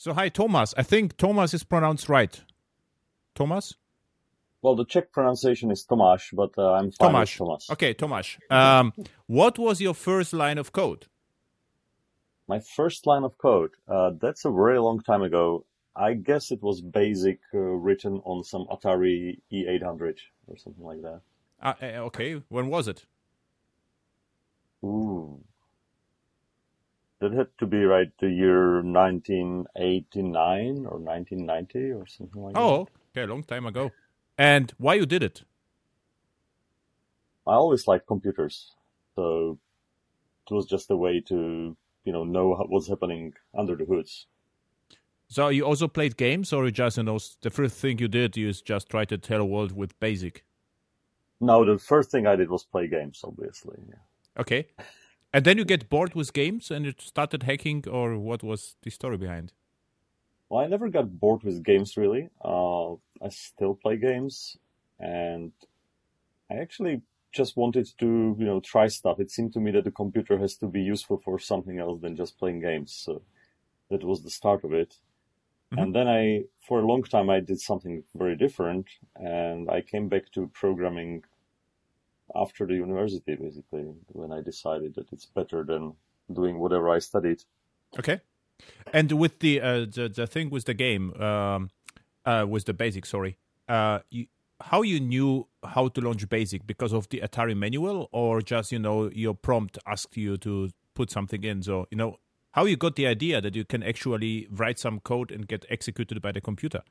So, hi, Thomas. I think Thomas is pronounced right. Thomas? Well, the Czech pronunciation is Tomáš, but uh, I'm fine. Thomas. Okay, Tomáš. Um, what was your first line of code? My first line of code, uh, that's a very long time ago. I guess it was basic uh, written on some Atari E800 or something like that. Uh, uh, okay, when was it? Ooh. That had to be right the year 1989 or 1990 or something like that. Oh, okay, a long time ago. And why you did it? I always liked computers, so it was just a way to, you know, know how, what's happening under the hoods. So you also played games, or you just you know the first thing you did you just try to tell a world with BASIC? No, the first thing I did was play games, obviously. Yeah. Okay, and then you get bored with games and you started hacking, or what was the story behind? Well, I never got bored with games really. Uh, I still play games, and I actually just wanted to, you know, try stuff. It seemed to me that the computer has to be useful for something else than just playing games. So that was the start of it. Mm-hmm. And then I, for a long time, I did something very different, and I came back to programming after the university, basically, when I decided that it's better than doing whatever I studied. Okay. And with the uh, the, the thing with the game, um, uh, with the basic, sorry, uh, you, how you knew how to launch basic because of the Atari manual, or just you know your prompt asked you to put something in? So you know how you got the idea that you can actually write some code and get executed by the computer?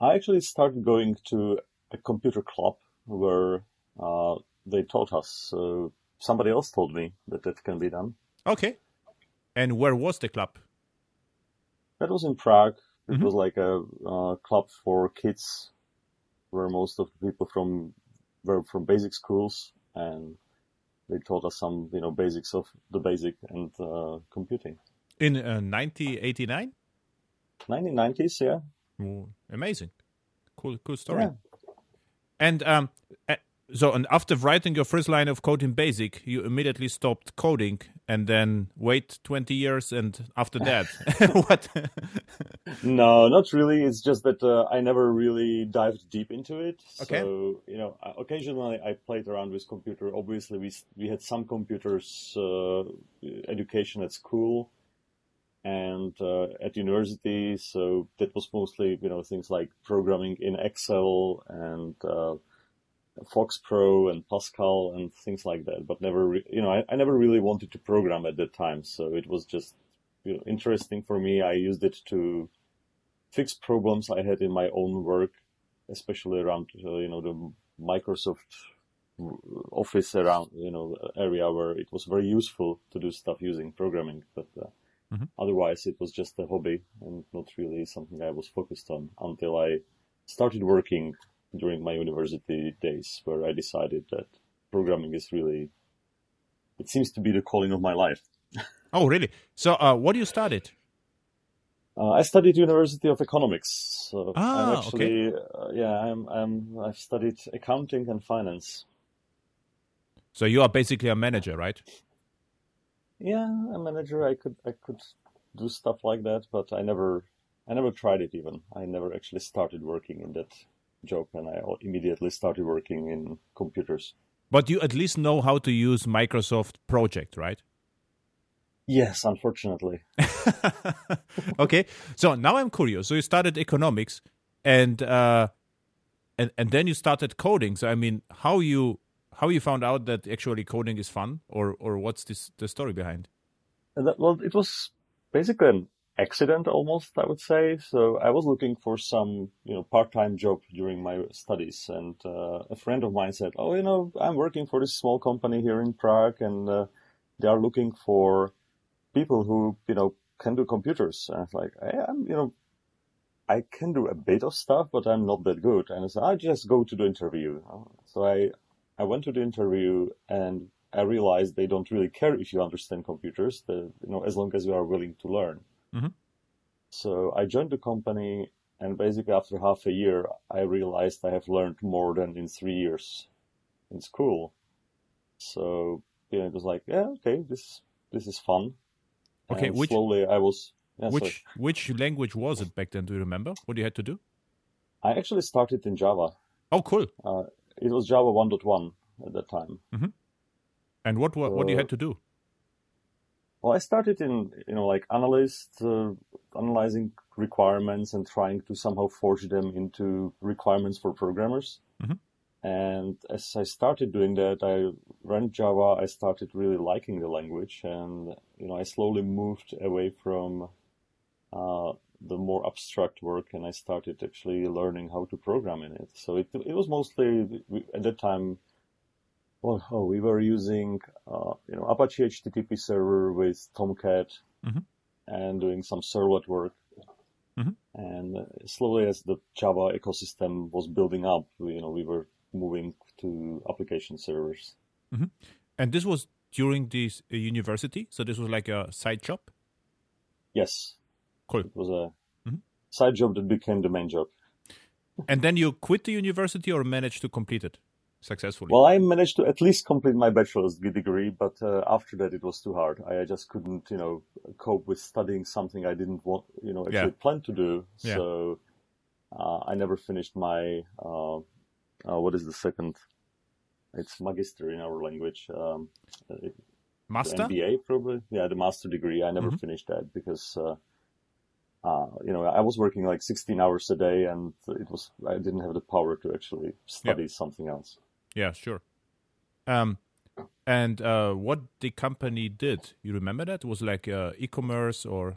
I actually started going to a computer club where uh, they taught us. Uh, somebody else told me that that can be done. Okay. And where was the club? That was in Prague. It mm-hmm. was like a uh, club for kids, where most of the people from were from basic schools, and they taught us some, you know, basics of the basic and uh, computing. In uh, 1989? 1990s, yeah. Ooh, amazing. Cool, cool story. Yeah. And um, so, and after writing your first line of code in BASIC, you immediately stopped coding and then wait 20 years. And after that, what? no, not really. It's just that uh, I never really dived deep into it. Okay. So, you know, occasionally I played around with computer. Obviously, we, we had some computers uh, education at school and uh, at university. So that was mostly, you know, things like programming in Excel and uh, Fox Pro and Pascal and things like that, but never, re- you know, I, I never really wanted to program at that time. So it was just, you know, interesting for me. I used it to fix problems I had in my own work, especially around, uh, you know, the Microsoft Office around, you know, area where it was very useful to do stuff using programming. But uh, mm-hmm. otherwise, it was just a hobby and not really something I was focused on until I started working during my university days where I decided that programming is really, it seems to be the calling of my life. oh, really? So, uh, what do you studied? Uh, I studied University of Economics. So ah, I'm actually, okay. uh, yeah, I'm, I'm, I've studied accounting and finance. So you are basically a manager, right? Yeah, a manager. I could, I could do stuff like that, but I never, I never tried it even. I never actually started working in that job and I immediately started working in computers. But you at least know how to use Microsoft Project, right? Yes, unfortunately. okay, so now I'm curious. So you started economics, and uh, and and then you started coding. So I mean, how you how you found out that actually coding is fun, or or what's this the story behind? That, well, it was basically an accident almost, I would say. So I was looking for some, you know, part-time job during my studies, and uh, a friend of mine said, "Oh, you know, I'm working for this small company here in Prague, and uh, they are looking for people who, you know, can do computers." And I was like, hey, "I'm, you know." I can do a bit of stuff, but I'm not that good. And I said, I just go to the interview. So I, I went to the interview and I realized they don't really care if you understand computers, the, you know, as long as you are willing to learn. Mm-hmm. So I joined the company, and basically after half a year, I realized I have learned more than in three years in school. So you know, it was like, yeah, okay, this this is fun. Okay, and which slowly I was Yeah, which sorry. which language was it back then? Do you remember what you had to do? I actually started in Java. Oh, cool. Uh, it was Java 1.1 at that time. And what what, what you had to do? Well, I started in, you know, like analyst, uh, analyzing requirements and trying to somehow forge them into requirements for programmers. Mhm. And as I started doing that, I ran Java. I started really liking the language, and you know, I slowly moved away from uh, the more abstract work, and I started actually learning how to program in it. So it it was mostly at that time. Well, oh, we were using uh, you know Apache HTTP server with Tomcat Mhm. and doing some servlet work. Mhm. And uh, slowly, as the Java ecosystem was building up, we, you know, we were moving to application servers. And this was during this uh, university, so this was like a side job. Yes, Cool. it was a Mhm. side job that became the main job. And then you quit the university or managed to complete it successfully. Well, I managed to at least complete my bachelor's degree, but uh, after that, it was too hard. I just couldn't, you know, cope with studying something I didn't want, you know, actually Yeah. plan to do. Yeah. So uh, I never finished my uh, uh, what is the second? It's magister in our language. Um, uh, Master. MBA probably. Yeah, the master degree. I never Mhm. finished that because, uh, uh, you know, I was working like 16 hours a day and it was, I didn't have the power to actually study something else. Yeah, sure. Um, and uh, what the company did, you remember that? It was like uh, e-commerce or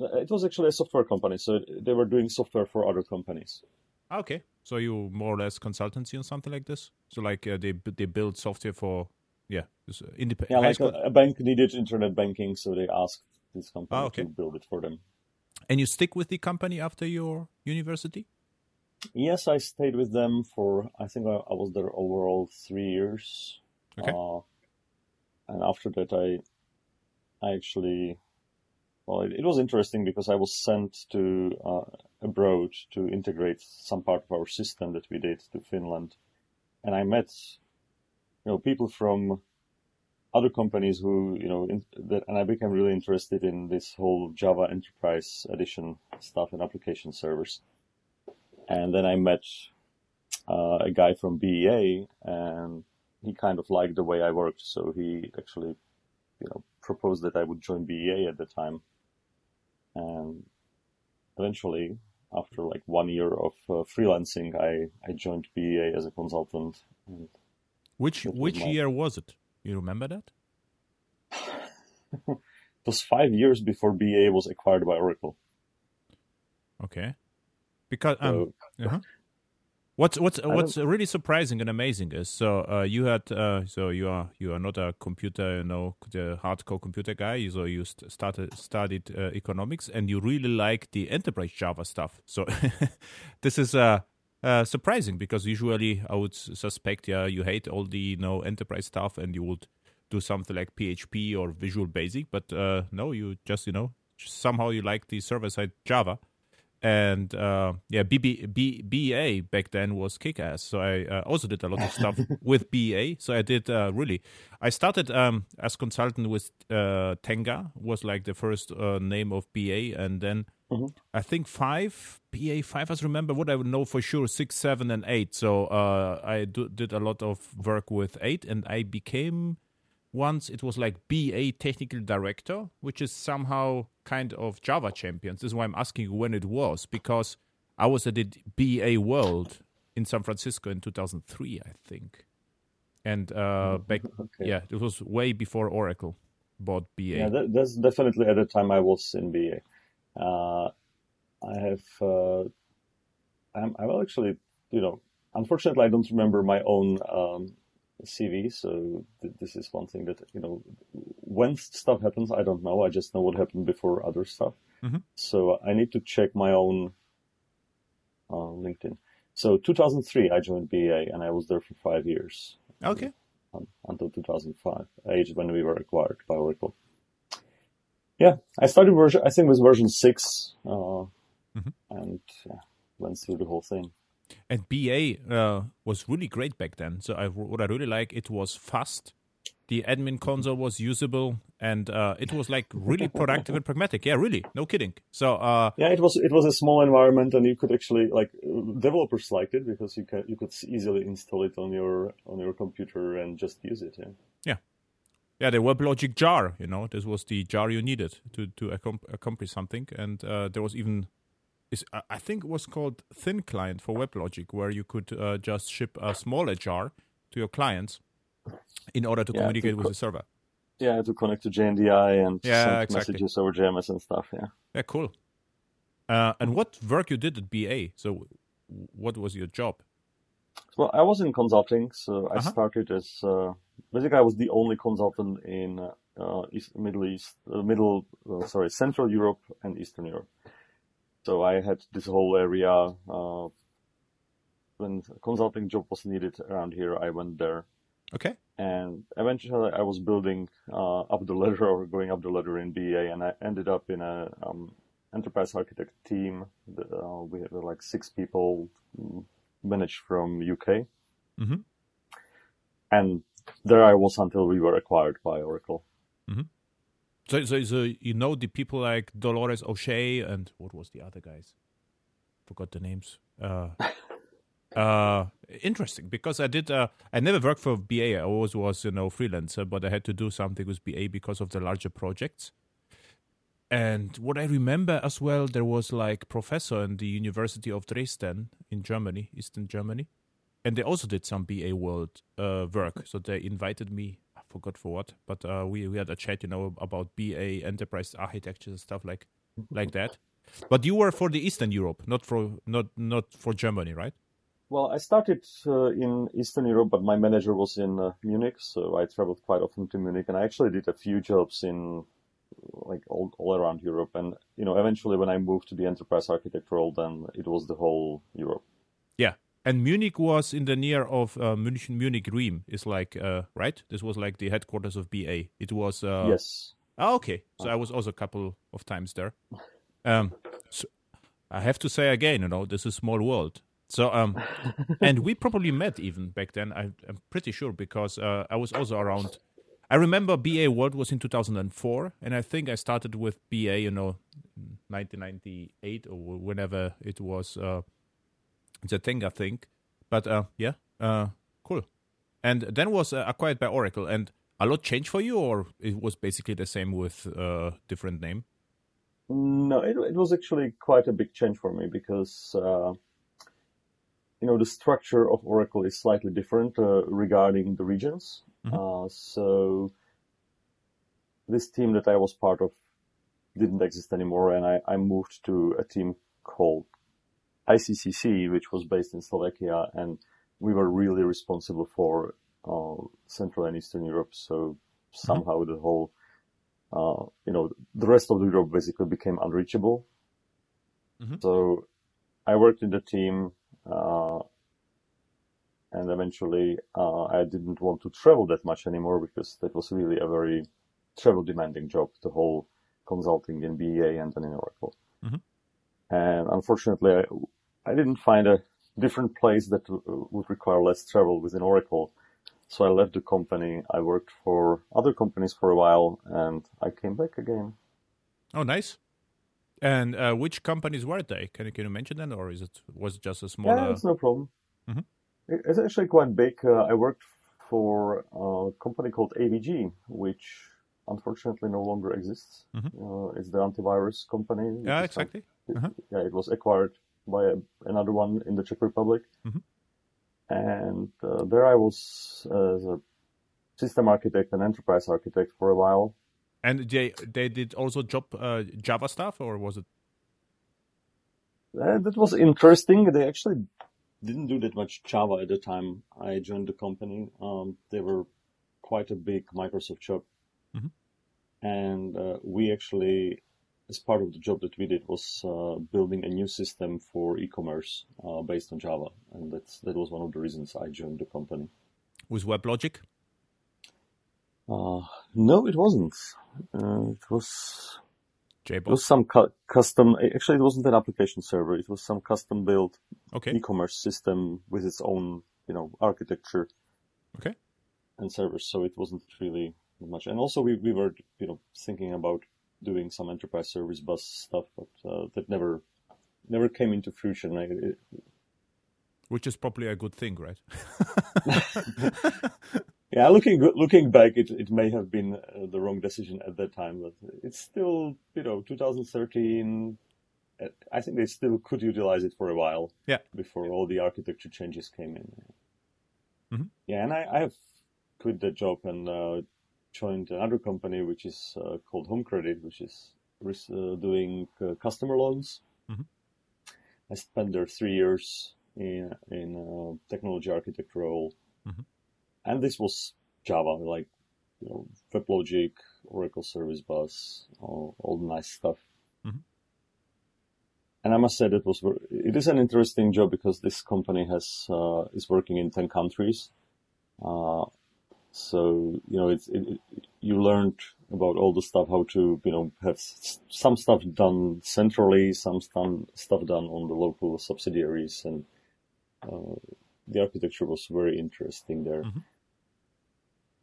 Uh, It was actually a software company. So they were doing software for other companies. Ah, okay. So you more or less consultancy or something like this. So like uh, they they build software for yeah, uh, independent. Yeah, like a, a bank needed internet banking. So they asked this company Ah, okay. to build it for them. and you stick with the company after your university. Yes, I stayed with them for, I think I, I was there overall three years. Okay. Uh, and after that, I, I actually, well, it, it was interesting because I was sent to uh, abroad to integrate some part of our system that we did to Finland, and I met, you know, people from other companies who, you know, in, that, and I became really interested in this whole Java Enterprise Edition stuff and application servers. And then I met uh, a guy from BEA, and he kind of liked the way I worked, so he actually, you know, proposed that I would join BEA at the time. And eventually, after like one year of uh, freelancing, I, I joined BEA as a consultant. And Which was which my- year was it? You remember that? it was five years before BEA was acquired by Oracle. Okay. Because um, So uh-huh. what's what's what's really surprising and amazing is so uh, you had uh, so you are you are not a computer you know the hardcore computer guy so you st- started studied uh, economics and you really like the enterprise Java stuff so this is uh, uh, surprising because usually I would suspect yeah you hate all the you know enterprise stuff and you would do something like PHP or Visual Basic but uh, no you just you know somehow you like the server side Java and uh, yeah, BB, B, BEA back then was kick ass. So I uh, also did a lot of stuff with BEA. So I did uh, really. I started um, as consultant with uh, Tengah was like the first uh, name of BEA, and then Mhm. I think five BEA five. I remember what I would know for sure six, seven, and eight. So uh, I do, did a lot of work with eight, and I became once it was like BEA technical director, which is somehow kind of Java champions. This is why I'm asking when it was, because I was at the BEA World in San Francisco in 2003, I think. And uh, back, okay. yeah, it was way before Oracle bought BEA. Yeah, that, that's definitely at the time I was in BEA. Uh, I have, uh, I'm, I will actually, you know, unfortunately, I don't remember my own um, CV, so th- this is one thing that, you know, when stuff happens, I don't know. I just know what happened before other stuff. Mhm. So I need to check my own uh, LinkedIn. So 2003, I joined BEA and I was there for five years okay. um, until 2005, age when we were acquired by Oracle. Yeah, I started version, I think it was version six, uh, Mhm. and yeah, went through the whole thing. And BEA uh, was really great back then. So I, what I really like, it was fast. The admin console was usable, and uh, it was like really productive and pragmatic. Yeah, really, no kidding. So uh, yeah, it was it was a small environment, and you could actually like developers liked it because you could you could easily install it on your on your computer and just use it. Yeah. Yeah. Yeah, the WebLogic jar, you know, this was the jar you needed to to accomplish something, and uh, there was even, is I think it was called Thin Client for WebLogic, where you could uh, just ship a smaller jar to your clients in order to yeah, communicate to with the server. Yeah, to connect to JNDI and yeah, send exactly. messages over JMS and stuff. Yeah. Yeah, cool. Uh, and what work you did at BEA? So, what was your job? Well, I was in consulting, so I uh-huh. started as uh, basically I was the only consultant in uh, East, Middle East, uh, Middle, uh, sorry, Central Europe and Eastern Europe. So I had this whole area. Uh, when consulting job was needed around here, I went there Okay. And eventually, I was building uh, up the ladder or going up the ladder in BEA, and I ended up in a um, enterprise architect team. Uh, we had like six people mm, managed from UK, mm-hmm. and there I was until we were acquired by Oracle. Mm-hmm. So, so, so you know the people like Dolores O'Shea and what was the other guys? Forgot the names. Uh, uh interesting because i did uh i never worked for BEA i always was you know freelancer but i had to do something with BEA because of the larger projects and what i remember as well there was like professor in the university of dresden in germany eastern germany and they also did some BEA world uh work so they invited me forgot for what but uh we we had a chat you know about BEA enterprise architecture and stuff like like that but you were for the eastern europe not for not not for germany right well, I started uh, in Eastern Europe, but my manager was in uh, Munich, so I traveled quite often to Munich, and I actually did a few jobs in like all, all around Europe. And you know, eventually, when I moved to the enterprise architect role, then it was the whole Europe. Yeah, and Munich was in the near of uh, Munich. Munich Riem is like uh, right. This was like the headquarters of BEA. It was uh, yes. Oh, okay, so I was also a couple of times there. Um, so I have to say again, you know, this is a small world. So, um, and we probably met even back then. I, am pretty sure because uh, I was also around. I remember BEA World was in 2004, and I think I started with BEA, you know, 1998 or whenever it was uh, the thing, I think. But uh, yeah, uh, cool. And then was uh, acquired by Oracle, and a lot changed for you, or it was basically the same with uh, different name. No, it, it was actually quite a big change for me because uh, you know, the structure of Oracle is slightly different uh, regarding the regions. Mm-hmm. Uh, so this team that I was part of didn't exist anymore, and I, I moved to a team called ICCC, which was based in Slovakia, and we were really responsible for uh, Central and Eastern Europe. So mm-hmm. somehow mm-hmm. the whole, uh, you know, the rest of Europe basically became unreachable. Mm-hmm. So I worked in the team uh, and eventually, uh, I didn't want to travel that much anymore because that was really a very travel demanding job, the whole consulting in BEA and then in Oracle. Mm-hmm. And unfortunately, I, I, didn't find a different place that w- would require less travel within Oracle. So I left the company. I worked for other companies for a while and I came back again. Oh, nice. And uh, which companies were they? Can you can you mention them, or is it was it just a small? Yeah, it's no problem. Mm-hmm. It's actually quite big. Uh, I worked for a company called AVG, which unfortunately no longer exists. Mm-hmm. Uh, it's the antivirus company. Yeah, exactly. Uh-huh. Yeah, it was acquired by a, another one in the Czech Republic, mm-hmm. and uh, there I was as a system architect and enterprise architect for a while. And they they did also job uh, Java stuff, or was it? Uh, that was interesting. They actually didn't do that much Java at the time I joined the company. Um, they were quite a big Microsoft shop, mm-hmm. and uh, we actually, as part of the job that we did, was uh, building a new system for e-commerce uh, based on Java, and that's that was one of the reasons I joined the company. Was WebLogic? Uh, no, it wasn't. Uh, it was. It was some cu- custom. Actually, it wasn't an application server. It was some custom built okay. e-commerce system with its own, you know, architecture. Okay. And servers. So it wasn't really much. And also, we, we were you know thinking about doing some enterprise service bus stuff, but uh, that never never came into fruition. I, it, Which is probably a good thing, right? yeah, looking looking back, it it may have been uh, the wrong decision at that time, but it's still you know 2013. Uh, I think they still could utilize it for a while. Yeah. Before all the architecture changes came in. Mm-hmm. Yeah, and I, I have quit that job and uh, joined another company which is uh, called Home Credit, which is uh, doing uh, customer loans. Mm-hmm. I spent there three years in in a technology architect role, mm-hmm. and this was Java, like you know, WebLogic, Oracle Service Bus, all, all the nice stuff. Mm-hmm. And I must say that was it is an interesting job because this company has uh, is working in ten countries. So you know, it's it, it, you learned about all the stuff, how to you know have some stuff done centrally, some stuff done on the local subsidiaries, and uh, the architecture was very interesting there. Mm-hmm.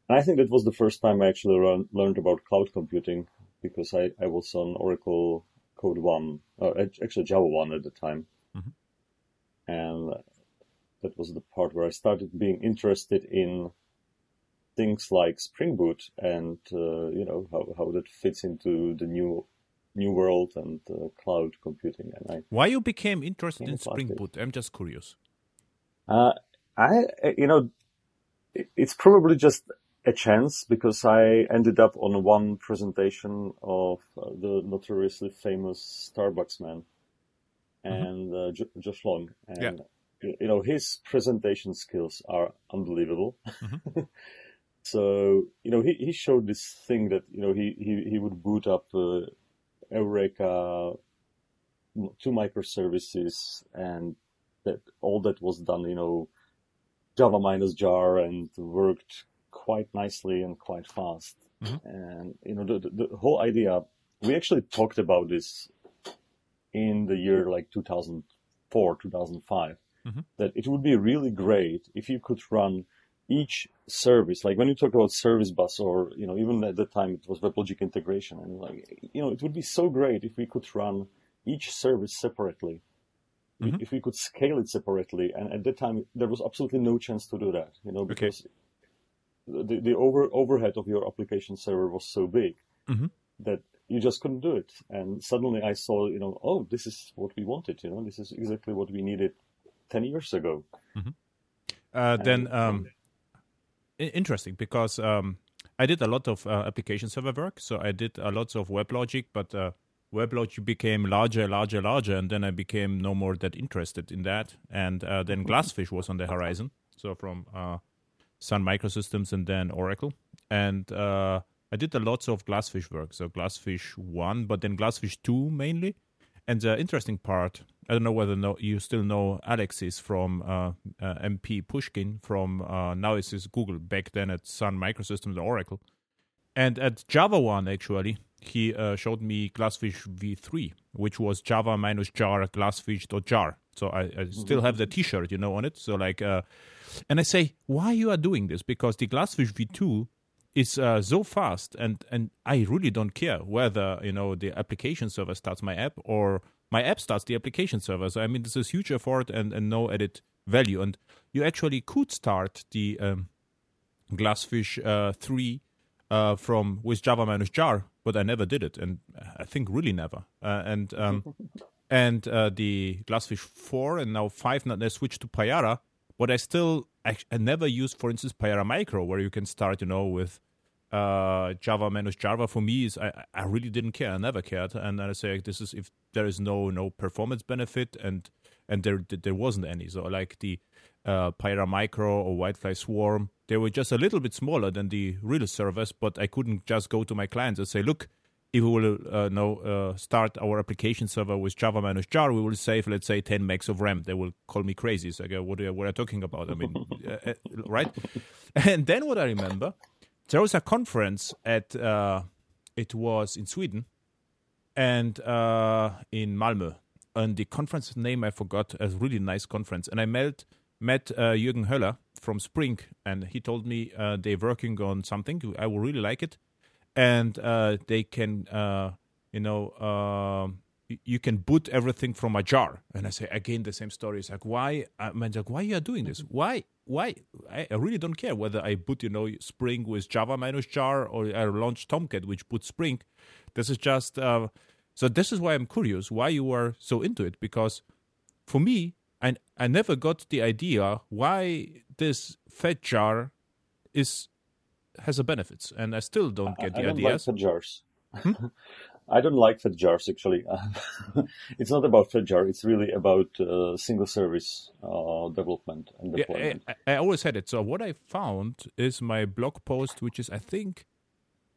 And I think that was the first time I actually learn, learned about cloud computing because I, I was on Oracle Code One, uh, actually Java One at the time, mm-hmm. and that was the part where I started being interested in things like Spring Boot and uh, you know how, how that fits into the new new world and uh, cloud computing. And I why you became interested in Spring Boot? I'm just curious. Uh, I you know it's probably just a chance because I ended up on one presentation of uh, the notoriously famous Starbuxman Mm-hmm. and uh, J- Josh Long and. Yeah. You know his presentation skills are unbelievable. Mm-hmm. So you know, he, he showed this thing that you know he he, he would boot up uh, Eureka two microservices, and that all that was done, you know, Java minus jar, and worked quite nicely and quite fast. Mm-hmm. And you know, the, the whole idea. We actually talked about this in the year like 2004, 2005. Mm-hmm. That it would be really great if you could run each service, like when you talk about service bus or, you know, even at the time it was WebLogic integration and like, you know, it would be so great if we could run each service separately. Mhm. If we could scale it separately. And at that time, there was absolutely no chance to do that, you know, Okay. because the, the over, overhead of your application server was so big Mhm. that you just couldn't do it. And suddenly I saw, you know, oh, this is what we wanted, you know, this is exactly what we needed 10 years ago. Uh, then um, interesting because um, I did a lot of uh, application server work. So I did a lot of WebLogic, but uh, WebLogic became larger, larger, larger, and then I became no more that interested in that. And uh, then Glassfish was on the horizon. So from uh, Sun Microsystems and then Oracle, and uh, I did a lots of Glassfish work. So Glassfish one, but then Glassfish two mainly. And the interesting part, I don't know whether no, you still know Alexis from uh, uh, MP Pouchkine from uh, now it's is Google back then at Sun Microsystems Oracle. And at Java one actually, he uh, showed me Glassfish v3, which was Java minus jar glassfish.jar. So I, I still have the T-shirt, you know, on it. So like, uh, and I say, why you are doing this? Because the Glassfish v2 is uh, so fast, and and I really don't care whether you know the application server starts my app or my app starts the application server. So I mean, this is huge effort and and no added value. And you actually could start the um, Glassfish uh, three uh, from with Java minus jar, but I never did it, and I think really never. Uh, and um, and uh, the Glassfish four and now five. Now they switched to Payara, but I still I, I never used, for instance, Payara Micro, where you can start, you know, with uh, Java minus Java. For me, is I I really didn't care. I never cared, and I say this is if there is no no performance benefit, and and there there wasn't any. So like the uh, Payara Micro or WildFly Swarm, they were just a little bit smaller than the real servers, but I couldn't just go to my clients and say, look, if we will uh, now uh, start our application server with Java minus jar, we will save, let's say, 10 megs of RAM. They will call me crazy. So, okay, what are, what are you talking about? I mean, uh, uh, right? And then what I remember, there was a conference at, uh, it was in Sweden and uh, in Malmö. And the conference name I forgot, a really nice conference. And I met met uh, Jürgen Höller from Spring, and he told me uh, they're working on something. I will really like it, and uh, they can, uh, you know, um, you can boot everything from a jar. And I say again the same story. It's like why? I'm like why you are doing this? Why? Why? I, I really don't care whether I boot you know Spring with Java minus jar or I launch Tomcat which boots Spring. This is just uh, so. This is why I'm curious why you are so into it because for me, I I never got the idea why this fat jar is has a benefits, and I still don't get I, the I idea. Like fat jars. Hmm? I don't like fat jars actually. it's not about fat jar. It's really about uh, single service uh, development and deployment. Yeah, I, I, always had it. So what I found is my blog post, which is I think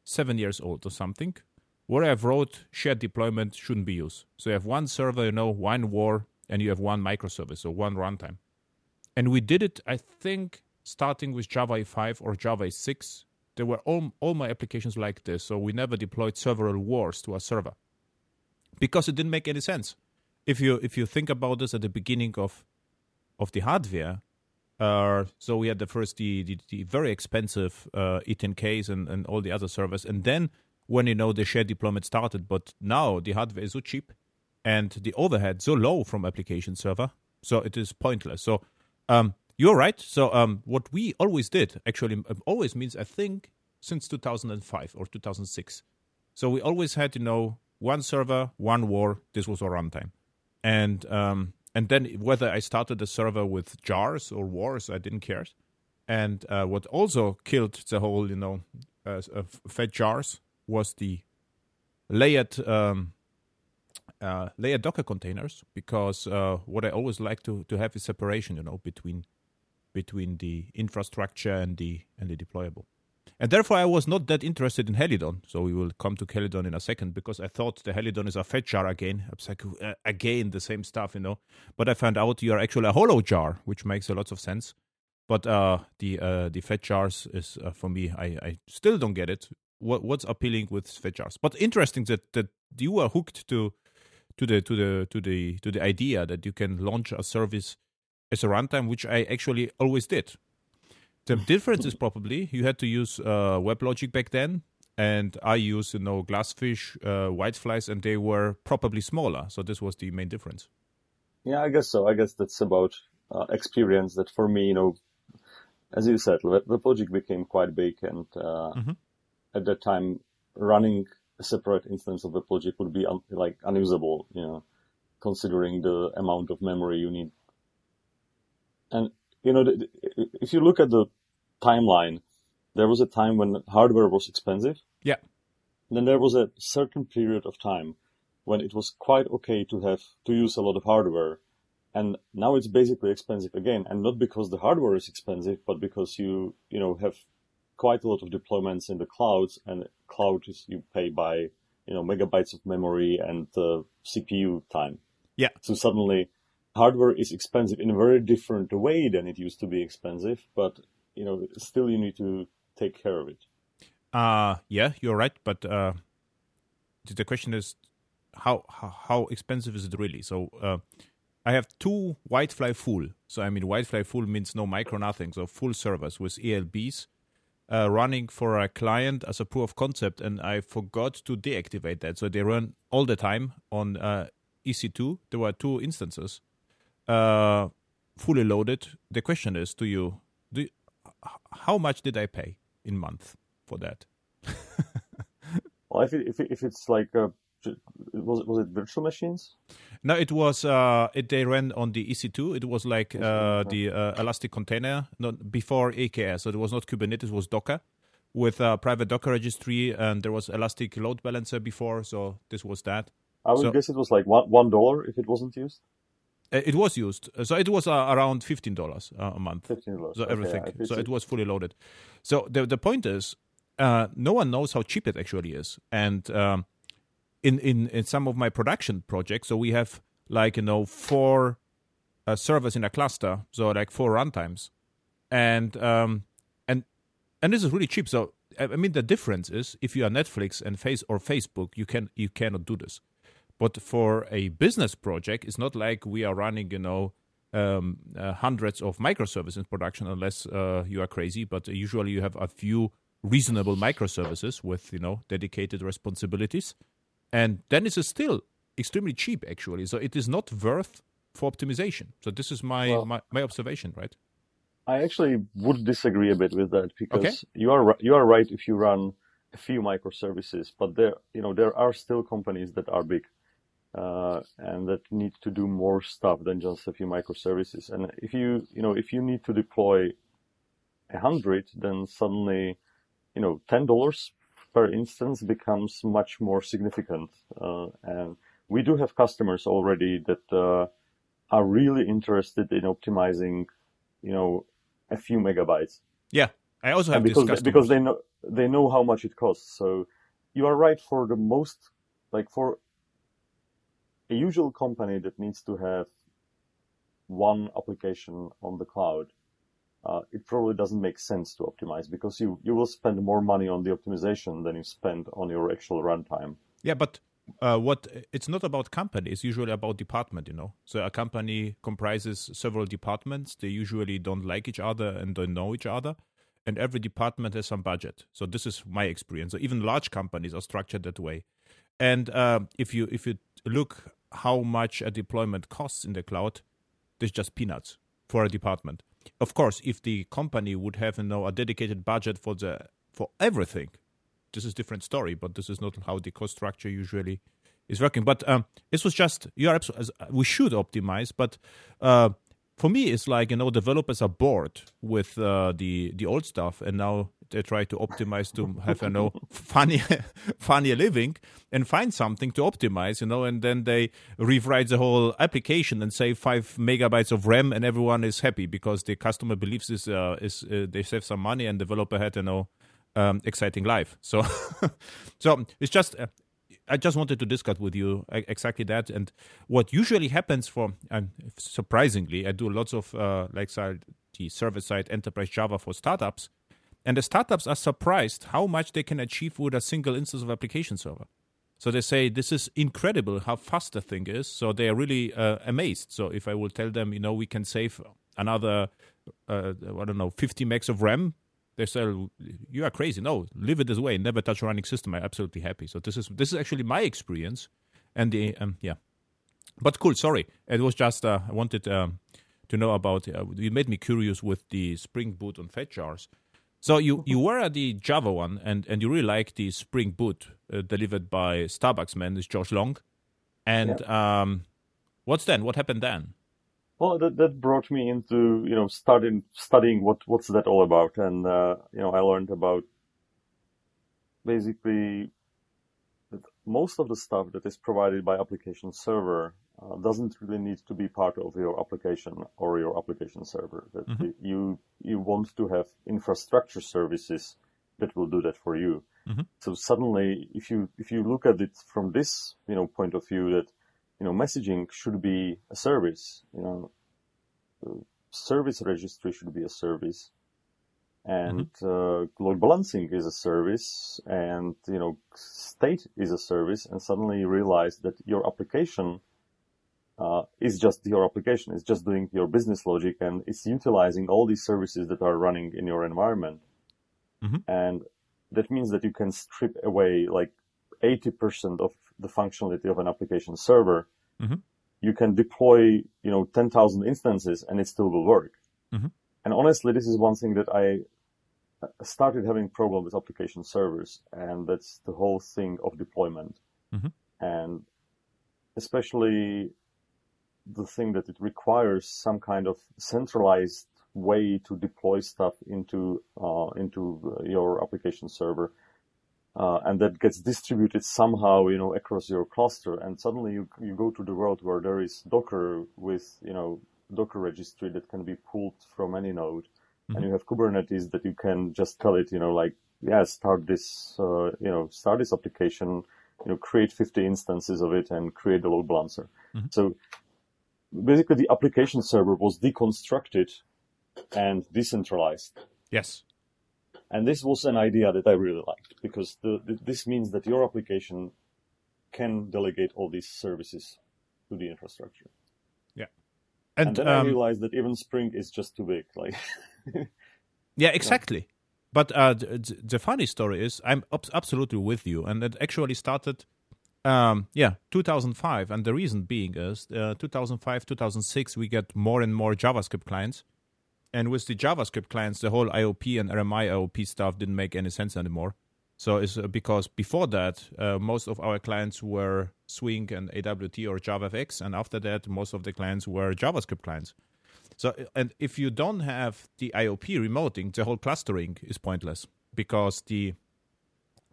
seven years old or something, where I've wrote shared deployment shouldn't be used. So you have one server, you know, one war, and you have one microservice or one runtime. And we did it, I think, starting with Java 5 or Java 6 there were all, all my applications like this, so we never deployed several wars to a server because it didn't make any sense. If you if you think about this at the beginning of of the hardware, uh, so we had the first the, the, the very expensive uh, E10Ks and, and all the other servers, and then when you know the shared deployment started, but now the hardware is so cheap and the overhead so low from application server, so it is pointless. So um, you're right. So um, what we always did, actually, um, always means I think since 2005 or 2006. So we always had, you know, one server, one war. This was our runtime, and um, and then whether I started the server with jars or wars, I didn't care. And uh, what also killed the whole, you know, uh, fat jars was the layered um, uh, layered Docker containers because uh, what I always like to to have is separation, you know, between between the infrastructure and the and the deployable. And therefore, I was not that interested in Helidon. So we will come to Helidon in a second because I thought the Helidon is a fat jar again. I was like, uh, again, the same stuff, you know. But I found out you are actually a hollow jar, which makes a lot of sense. But uh, the uh, the fat jars is uh, for me. I, I still don't get it. What what's appealing with fat jars? But interesting that that you are hooked to to the to the to the to the idea that you can launch a service as a runtime, which I actually always did. The difference is probably you had to use uh, WebLogic back then, and I used you know Glassfish, uh, WildFlys, and they were probably smaller. So this was the main difference. Yeah, I guess so. I guess that's about uh, experience. That for me, you know, as you said, WebLogic became quite big, and uh, mm-hmm. at that time, running a separate instance of WebLogic would be un- like unusable. You know, considering the amount of memory you need and, you know, if you look at the timeline, there was a time when hardware was expensive. Yeah. then there was a certain period of time when it was quite okay to have, to use a lot of hardware. And now it's basically expensive again. And not because the hardware is expensive, but because you, you know, have quite a lot of deployments in the clouds and cloud is you pay by, you know, megabytes of memory and uh, CPU time. Yeah. So suddenly hardware is expensive in a very different way than it used to be expensive, but you know, still you need to take care of it. Uh yeah, you're right, but uh, the question is how how, expensive is it really? So uh, I have two WildFly full. So I mean, WildFly full means no micro nothing. So full servers with ELBs uh, running for a client as a proof of concept, and I forgot to deactivate that. So they run all the time on uh, EC2. There were two instances, uh, fully loaded. The question is, do you do? You, how much did I pay in month for that? well, if it, if, it, if it's like uh, was it was it virtual machines? No, it was. Uh, it, they ran on the EC2. It was like uh, the uh, Elastic container, not before AKS. So it was not Kubernetes. It was Docker with a private Docker registry, and there was Elastic load balancer before. So this was that. I would so, guess it was like one one dollar if it wasn't used. Uh, it was used, so it was uh, around fifteen dollars uh, a month. Fifteen dollars. So everything. Okay, so it was fully loaded. So the the point is, uh, no one knows how cheap it actually is. And um, in in in some of my production projects, so we have like you know four uh, servers in a cluster, so like four runtimes, and um, and and this is really cheap. So I mean, the difference is if you are Netflix and Face or Facebook, you can you cannot do this. But for a business project, it's not like we are running, you know, um, uh, hundreds of microservices in production unless uh, you are crazy. But usually you have a few reasonable microservices with you know dedicated responsibilities, and then it is still extremely cheap actually. So it is not worth for optimization. So this is my well, my, my observation, right? I actually would disagree a bit with that because okay. you are you are right if you run a few microservices, but there you know there are still companies that are big uh, and that need to do more stuff than just a few microservices. And if you, you know, if you need to deploy a hundred, then suddenly, you know, ten dollars per instance becomes much more significant. Uh, and we do have customers already that uh, are really interested in optimizing, you know, a few megabytes. Yeah, I also have because because they know they know how much it costs. So you are right for the most like for a usual company that needs to have one application on the cloud, uh, it probably doesn't make sense to optimize because you, you will spend more money on the optimization than you spend on your actual runtime. Yeah, but uh, what it's not about company; it's usually about department. You know, so a company comprises several departments. They usually don't like each other and don't know each other, and every department has some budget. So this is my experience. So even large companies are structured that way. And uh, if you if you look how much a deployment costs in the cloud, there's just peanuts for a department. Of course, if the company would have you know, a dedicated budget for the for everything, this is different story. But this is not how the cost structure usually is working. But um, this was just you are absolutely, we should optimize, but uh, for me, it's like you know developers are bored with uh, the the old stuff, and now they try to optimize to have you know funny funnier living and find something to optimize, you know, and then they rewrite the whole application and save five megabytes of RAM, and everyone is happy because the customer believes this uh, is uh, they save some money, and developer had you know um, exciting life. So, so it's just uh, I just wanted to discuss with you exactly that and what usually happens for. and surprisingly, I do lots of uh, like the server side enterprise Java for startups, and the startups are surprised how much they can achieve with a single instance of application server. So they say this is incredible how fast the thing is. So they are really uh, amazed. So if I will tell them, you know, we can save another, uh, I don't know, 50 megs of RAM they say you are crazy. No, leave it this way. Never touch a running system. I'm absolutely happy. So this is this is actually my experience, and the um, yeah, but cool. Sorry, it was just uh, I wanted um, to know about. Uh, you made me curious with the Spring Boot on fat jars. So you, you were at the Java one, and, and you really like the Spring Boot uh, delivered by Starbuxman, this Josh Long. And yeah. um, what's then? What happened then? Well, that, that brought me into, you know, starting, studying what, what's that all about. And, uh, you know, I learned about basically that most of the stuff that is provided by application server uh, doesn't really need to be part of your application or your application server. That mm-hmm. you, you want to have infrastructure services that will do that for you. Mm-hmm. So suddenly, if you, if you look at it from this, you know, point of view that, you know, messaging should be a service. You know, service registry should be a service, and mm-hmm. uh, load balancing is a service, and you know, state is a service. And suddenly you realize that your application uh, is just your application. It's just doing your business logic, and it's utilizing all these services that are running in your environment. Mm-hmm. And that means that you can strip away like 80% of the functionality of an application server. Mm-hmm. You can deploy, you know, 10,000 instances and it still will work. Mm-hmm. And honestly, this is one thing that I started having problem with application servers, and that's the whole thing of deployment. Mm-hmm. And especially the thing that it requires some kind of centralized way to deploy stuff into uh, into uh, your application server uh, and that gets distributed somehow, you know, across your cluster. And suddenly you, you go to the world where there is Docker with, you know, Docker registry that can be pulled from any node. Mm-hmm. And you have Kubernetes that you can just tell it, you know, like, yeah, start this, uh, you know, start this application, you know, create 50 instances of it and create a load balancer. Mm-hmm. So basically the application server was deconstructed and decentralized. Yes. And this was an idea that I really liked because the, the, this means that your application can delegate all these services to the infrastructure. Yeah. and, and then um, I realized that even Spring is just too big. Like, yeah, exactly. But uh, the, the, funny story is, I'm absolutely with you, and it actually started, um, yeah, 2005, and the reason being is uh, 2005, 2006, we get more and more JavaScript clients, and with the JavaScript clients, the whole IIOP and RMI IIOP stuff didn't make any sense anymore. So it's uh, because before that, uh, most of our clients were Swing and AWT or JavaFX, and after that, most of the clients were JavaScript clients. So, and if you don't have the IIOP remoting, the whole clustering is pointless because the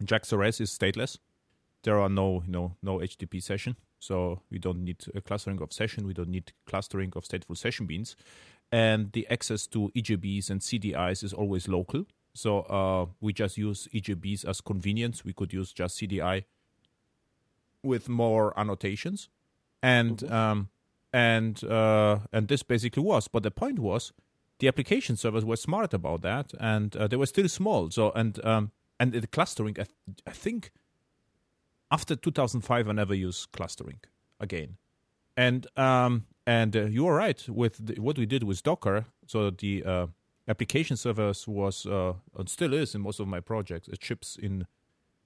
JAX-RS is stateless. There are no, you know, no HTTP session, so we don't need a clustering of session. We don't need clustering of stateful session beans, and the access to EJBs and CDIs is always local. So uh, we just use EJBs as convenience. We could use just CDI with more annotations, and mm-hmm. um, and uh, and this basically was. But the point was, the application servers were smart about that, and uh, they were still small. So and um, and the clustering, I, th- I think, after 2005, I never use clustering again. And um, and uh, you are right with the, what we did with Docker. So the uh, application servers was uh, and still is in most of my projects. It ships in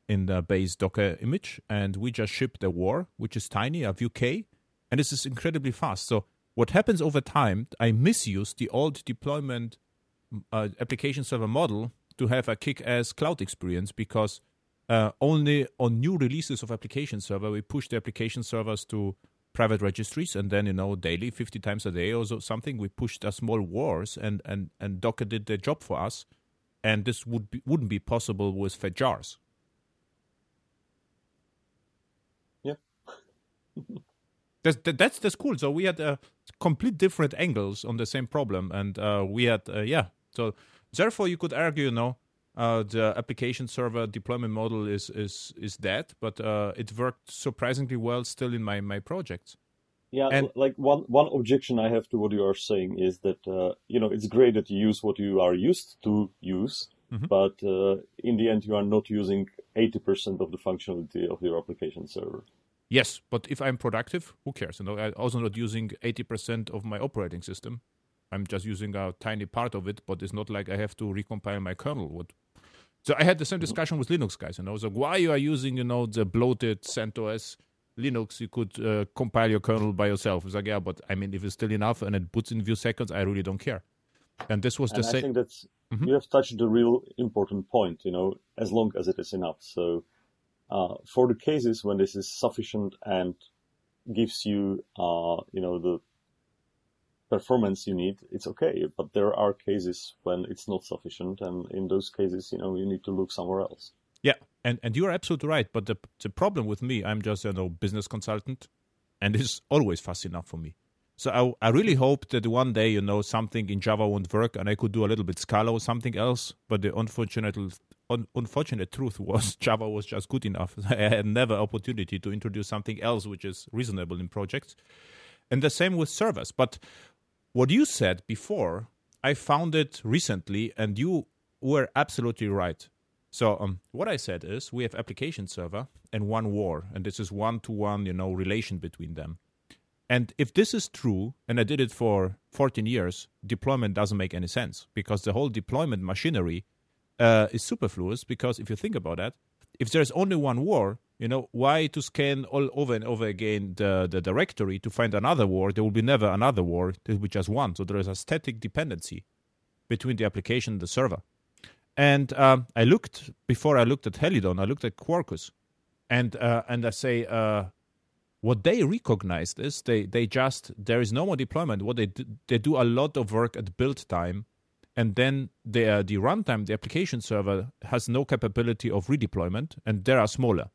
in the base Docker image, and we just ship the war, which is tiny, a VUK, and this is incredibly fast. So what happens over time? I misuse the old deployment uh, application server model to have a kick-ass cloud experience because uh, only on new releases of application server we push the application servers to private registries and then you know daily 50 times a day or so, something. We pushed a small wars and and and docker did their job for us. And this would be, wouldn't be possible with fat jars. Yeah. That's that's that's cool. So we had uh, complete different angles on the same problem. And uh, we had uh, yeah. So therefore you could argue you know uh, the application server deployment model is is is dead, but uh, it worked surprisingly well still in my my projects. Yeah, and, like one one objection I have to what you are saying is that uh, you know it's great that you use what you are used to use, mm-hmm. but uh, in the end you are not using eighty percent of the functionality of your application server. Yes, but if I'm productive, who cares? You know, I'm also not using eighty percent of my operating system. I'm just using a tiny part of it, but it's not like I have to recompile my kernel. What so I had the same discussion with Linux guys, and I was like, why you are using, you know, the bloated CentOS Linux? You could uh, compile your kernel by yourself. It's like, yeah, but I mean, if it's still enough and it boots in a few seconds, I really don't care. And this was the same. I think that's mm-hmm. you have touched the real important point. You know, as long as it is enough. So uh, for the cases when this is sufficient and gives you, uh, you know, the performance you need, it's okay. But there are cases when it's not sufficient, and in those cases, you know, you need to look somewhere else. Yeah, and and you are absolutely right. But the the problem with me, I'm just you know business consultant, and it's always fast enough for me. So I I really hope that one day you know something in Java won't work, and I could do a little bit Scala or something else. But the unfortunate un, unfortunate truth was Java was just good enough. I had never opportunity to introduce something else which is reasonable in projects. And the same with servers. But what you said before, I found it recently, and you were absolutely right. So um, what I said is we have application server and one war, and this is one to one, you know, relation between them. And if this is true, and I did it for 14 years, deployment doesn't make any sense because the whole deployment machinery uh, is superfluous. Because if you think about that, if there's only one war, you know, why to scan all over and over again the, the directory to find another war? There will be never another war. There will be just one. So there is a static dependency between the application and the server. And um, I looked before I looked at Helidon. I looked at Quarkus, and uh, and I say uh, what they recognized is they they just there is no more deployment. What they do, they do a lot of work at build time, and then the uh, the runtime, the application server has no capability of redeployment, and they are smaller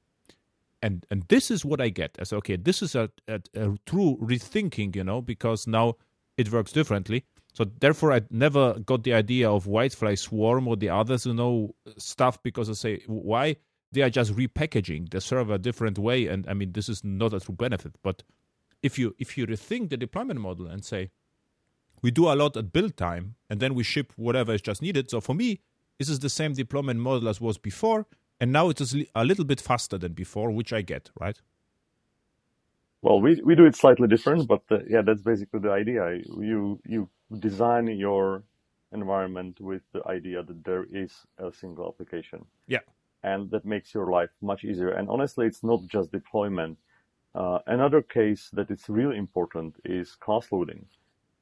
and and this is what I get as okay. This is a, a, a true rethinking, you know, because now it works differently. So therefore, I never got the idea of WildFly Swarm or the others, you know, stuff because I say why they are just repackaging the server a different way, and I mean this is not a true benefit. But if you if you rethink the deployment model and say we do a lot at build time and then we ship whatever is just needed. So for me, this is the same deployment model as was before and now it is a little bit faster than before, which I get, right? Well, we, we do it slightly different, but uh, yeah, that's basically the idea. You you design your environment with the idea that there is a single application. Yeah. And that makes your life much easier. And honestly, it's not just deployment. Uh, another case that is really important is class loading.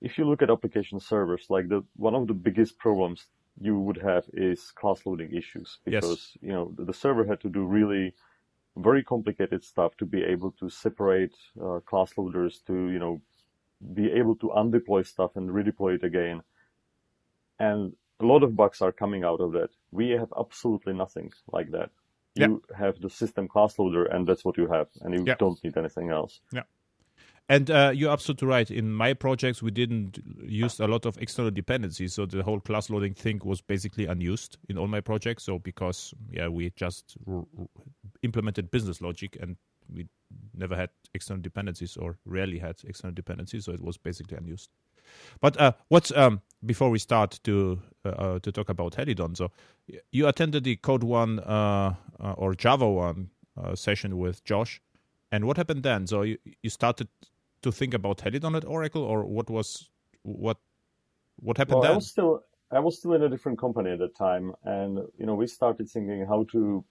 If you look at application servers, like the one of the biggest problems you would have is class loading issues because yes. you know the, the, server had to do really very complicated stuff to be able to separate uh, class loaders to you know be able to undeploy stuff and redeploy it again and a lot of bugs are coming out of that. We have absolutely nothing like that. You have the system class loader, and that's what you have, and you yeah. don't need anything else. Yeah. And uh, you're absolutely right. In my projects, we didn't use a lot of external dependencies, so the whole class loading thing was basically unused in all my projects. So because yeah, we just r- implemented business logic, and we never had external dependencies, or rarely had external dependencies, so it was basically unused. But uh, what's um, before we start to uh, uh, to talk about Helidon? So you attended the Code One uh, uh, or Java One session with Josh, and what happened then? So you, you started to think about Helidon at Oracle, or what was what what happened well, then? I was still I was still in a different company at the time, and you know we started thinking how to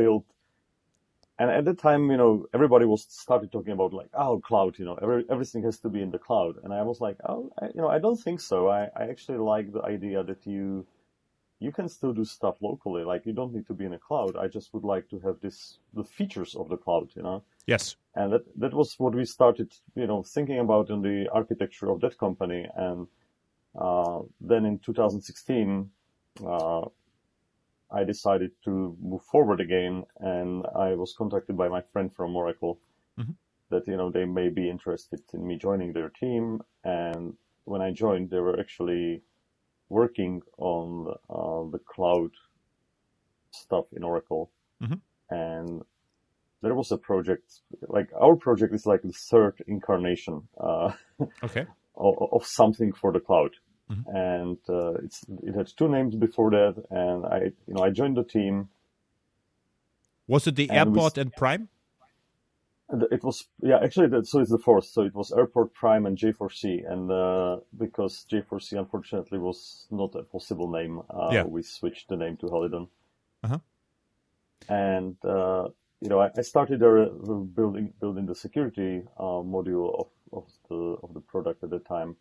build and at the time, you know, everybody was started talking about like, oh, cloud, you know, every, everything has to be in the cloud. And I was like, oh, I, you know, I don't think so. I, I actually like the idea that you, you can still do stuff locally. Like you don't need to be in a cloud. I just would like to have this, the features of the cloud, you know? Yes. And that, that was what we started, you know, thinking about in the architecture of that company. And, uh, then in 2016, uh, I decided to move forward again, and I was contacted by my friend from Oracle mm-hmm. that you know they may be interested in me joining their team. And when I joined, they were actually working on uh, the cloud stuff in Oracle, mm-hmm. and there was a project like our project is like the third incarnation uh, okay. of, of something for the cloud. Mm-hmm. And uh, it's it had two names before that, and I you know I joined the team. Was it the and airport we, and Prime? It was yeah actually that, so it's the fourth so it was airport Prime and J4C and uh, because J4C unfortunately was not a possible name uh, yeah. we switched the name to Helidon. Uh-huh. And uh, you know I, I started there uh, building building the security uh, module of, of the of the product at the time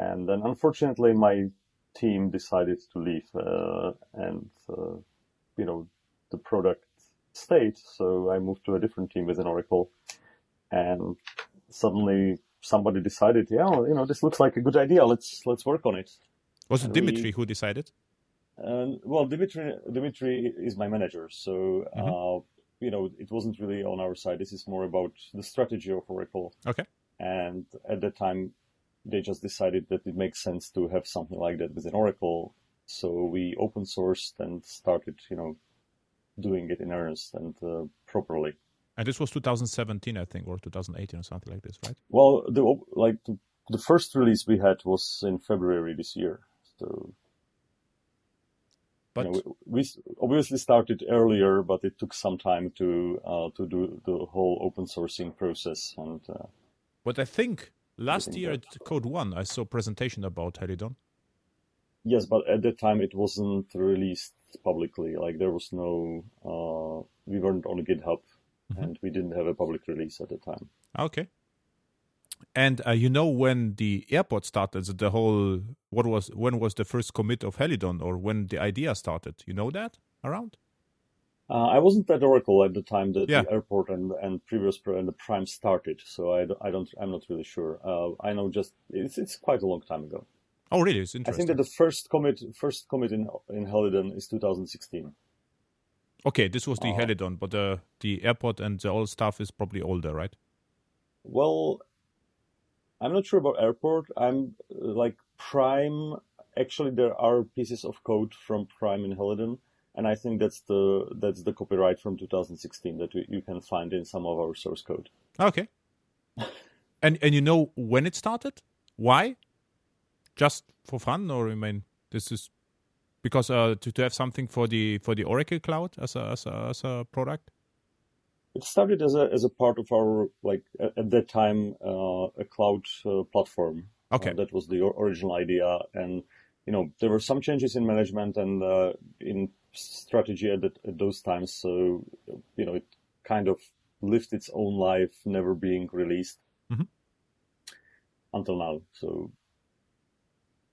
and then unfortunately, my team decided to leave, uh, and uh, you know the product stayed. So I moved to a different team within Oracle, and suddenly somebody decided, yeah, well, you know, this looks like a good idea. Let's let's work on it. Was it Dimitri we, who decided? And well, Dimitri Dimitri is my manager, so mm-hmm. uh, you know it wasn't really on our side. This is more about the strategy of Oracle. Okay. And at that time, they just decided that it makes sense to have something like that within Oracle. So we open sourced and started, you know, doing it in earnest and uh, properly. And this was 2017, I think, or 2018 or something like this, right? Well, the like the, the first release we had was in February this year. So, but you know, we, we, obviously started earlier, but it took some time to uh, to do the whole open sourcing process. And uh, but I think Last year at Code One, I saw a presentation about Helidon. Yes, but at that time it wasn't released publicly. Like there was no, uh, we weren't on GitHub, mm-hmm. and we didn't have a public release at the time. Okay. And uh, you know when the airport started, the whole what was when was the first commit of Helidon, or when the idea started? You know that around? Uh, I wasn't at Oracle at the time that yeah. the airport and, and previous and the Prime started, so I, I don't I'm not really sure. Uh, I know just it's it's quite a long time ago. Oh, really? It's interesting. I think that the first commit first commit in in Helidon is 2016. Okay, this was the uh, Helidon, but the the airport and the old stuff is probably older, right? Well, I'm not sure about airport. I'm like Prime. Actually, there are pieces of code from Prime in Helidon and I think that's the that's the copyright from 2016 that you can find in some of our source code. Okay. and and you know when it started? Why? Just for fun, or I mean, this is because uh, to, to have something for the for the Oracle Cloud as a as a, as a product. it started as a as a part of our like at, at that time uh, a cloud uh, platform. Okay, uh, that was the original idea, and you know there were some changes in management and uh, in strategy at, at those times. So you know it kind of lived its own life, never being released mm-hmm. until now. So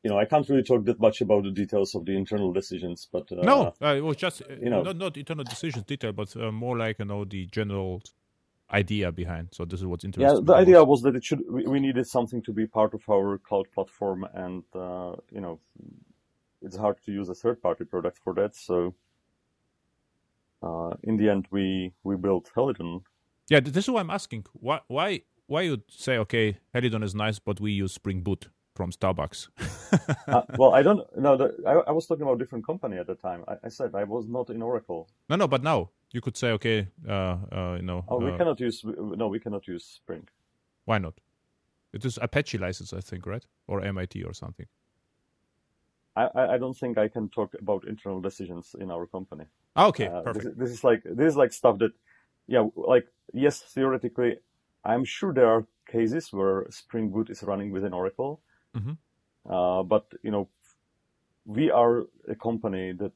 you know, I can't really talk that much about the details of the internal decisions, but uh, no, uh, it was just uh, you know, not not internal decisions detail, but uh, more like you know the general idea behind. So this is what's interesting. Yeah, the idea was that it should we, we, needed something to be part of our cloud platform, and uh, you know, it's hard to use a third party product for that. So uh, in the end, we we built Helidon. Yeah, this is why I'm asking. Why why why you say okay, Helidon is nice, but we use Spring Boot from Starbucks? uh, well, I don't know. I, I, was talking about a different company at the time. I, I, said I was not in Oracle. No, no, but now you could say, okay, uh, uh, you know. Oh, we uh, cannot use. No, we cannot use Spring. Why not? It is Apache license, I think, right? Or MIT or something. I, I don't think I can talk about internal decisions in our company. Oh, okay, uh, perfect. This, this is like this is like stuff that, yeah, like yes, theoretically, I'm sure there are cases where Spring Boot is running within Oracle, Mm-hmm. Uh, but you know, we are a company that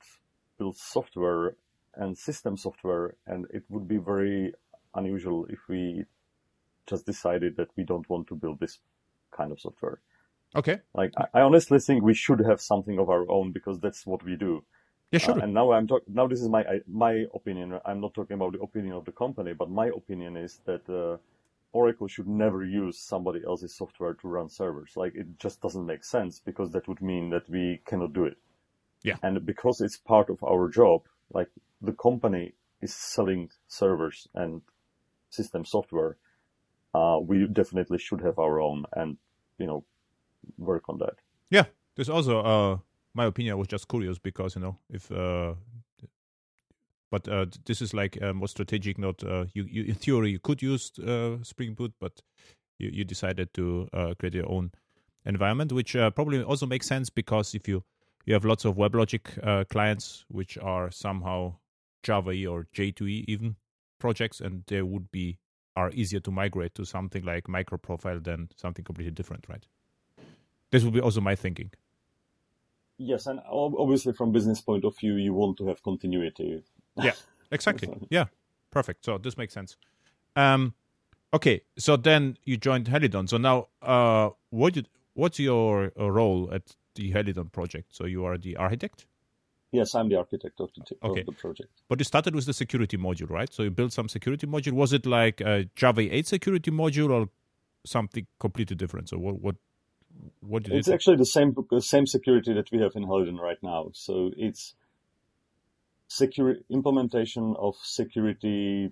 builds software and system software, and it would be very unusual if we just decided that we don't want to build this kind of software. Okay. Like I, I honestly think we should have something of our own because that's what we do. Yeah, sure. Uh, and now I'm talking. Now this is my my opinion. I'm not talking about the opinion of the company, but my opinion is that uh, Oracle should never use somebody else's software to run servers. Like it just doesn't make sense because that would mean that we cannot do it. Yeah. And because it's part of our job, like the company is selling servers and system software, uh, we definitely should have our own and, you know, work on that. Yeah. There's also, uh, my opinion was just curious because, you know, if, uh, but uh, this is like uh, more strategic. Not uh, you, you. In theory, you could use uh, Spring Boot, but you, you decided to create your own environment, which probably also makes sense because if you you have lots of WebLogic clients which are somehow Java or J2E even projects, and they would be are easier to migrate to something like microprofile than something completely different, right? This would be also my thinking. Yes, and obviously from business point of view, you want to have continuity yeah, exactly. Yeah, perfect. So this makes sense. Um, okay, so then you joined Helidon. So now, uh, what did, what's your uh, role at the Helidon project? So you are the architect. Yes, I'm the architect of the, okay. of the project. But you started with the security module, right? So you built some security module. Was it like a Java 8 security module or something completely different? So what what what did it's it actually the same the same security that we have in Helidon right now. So it's security implementation of security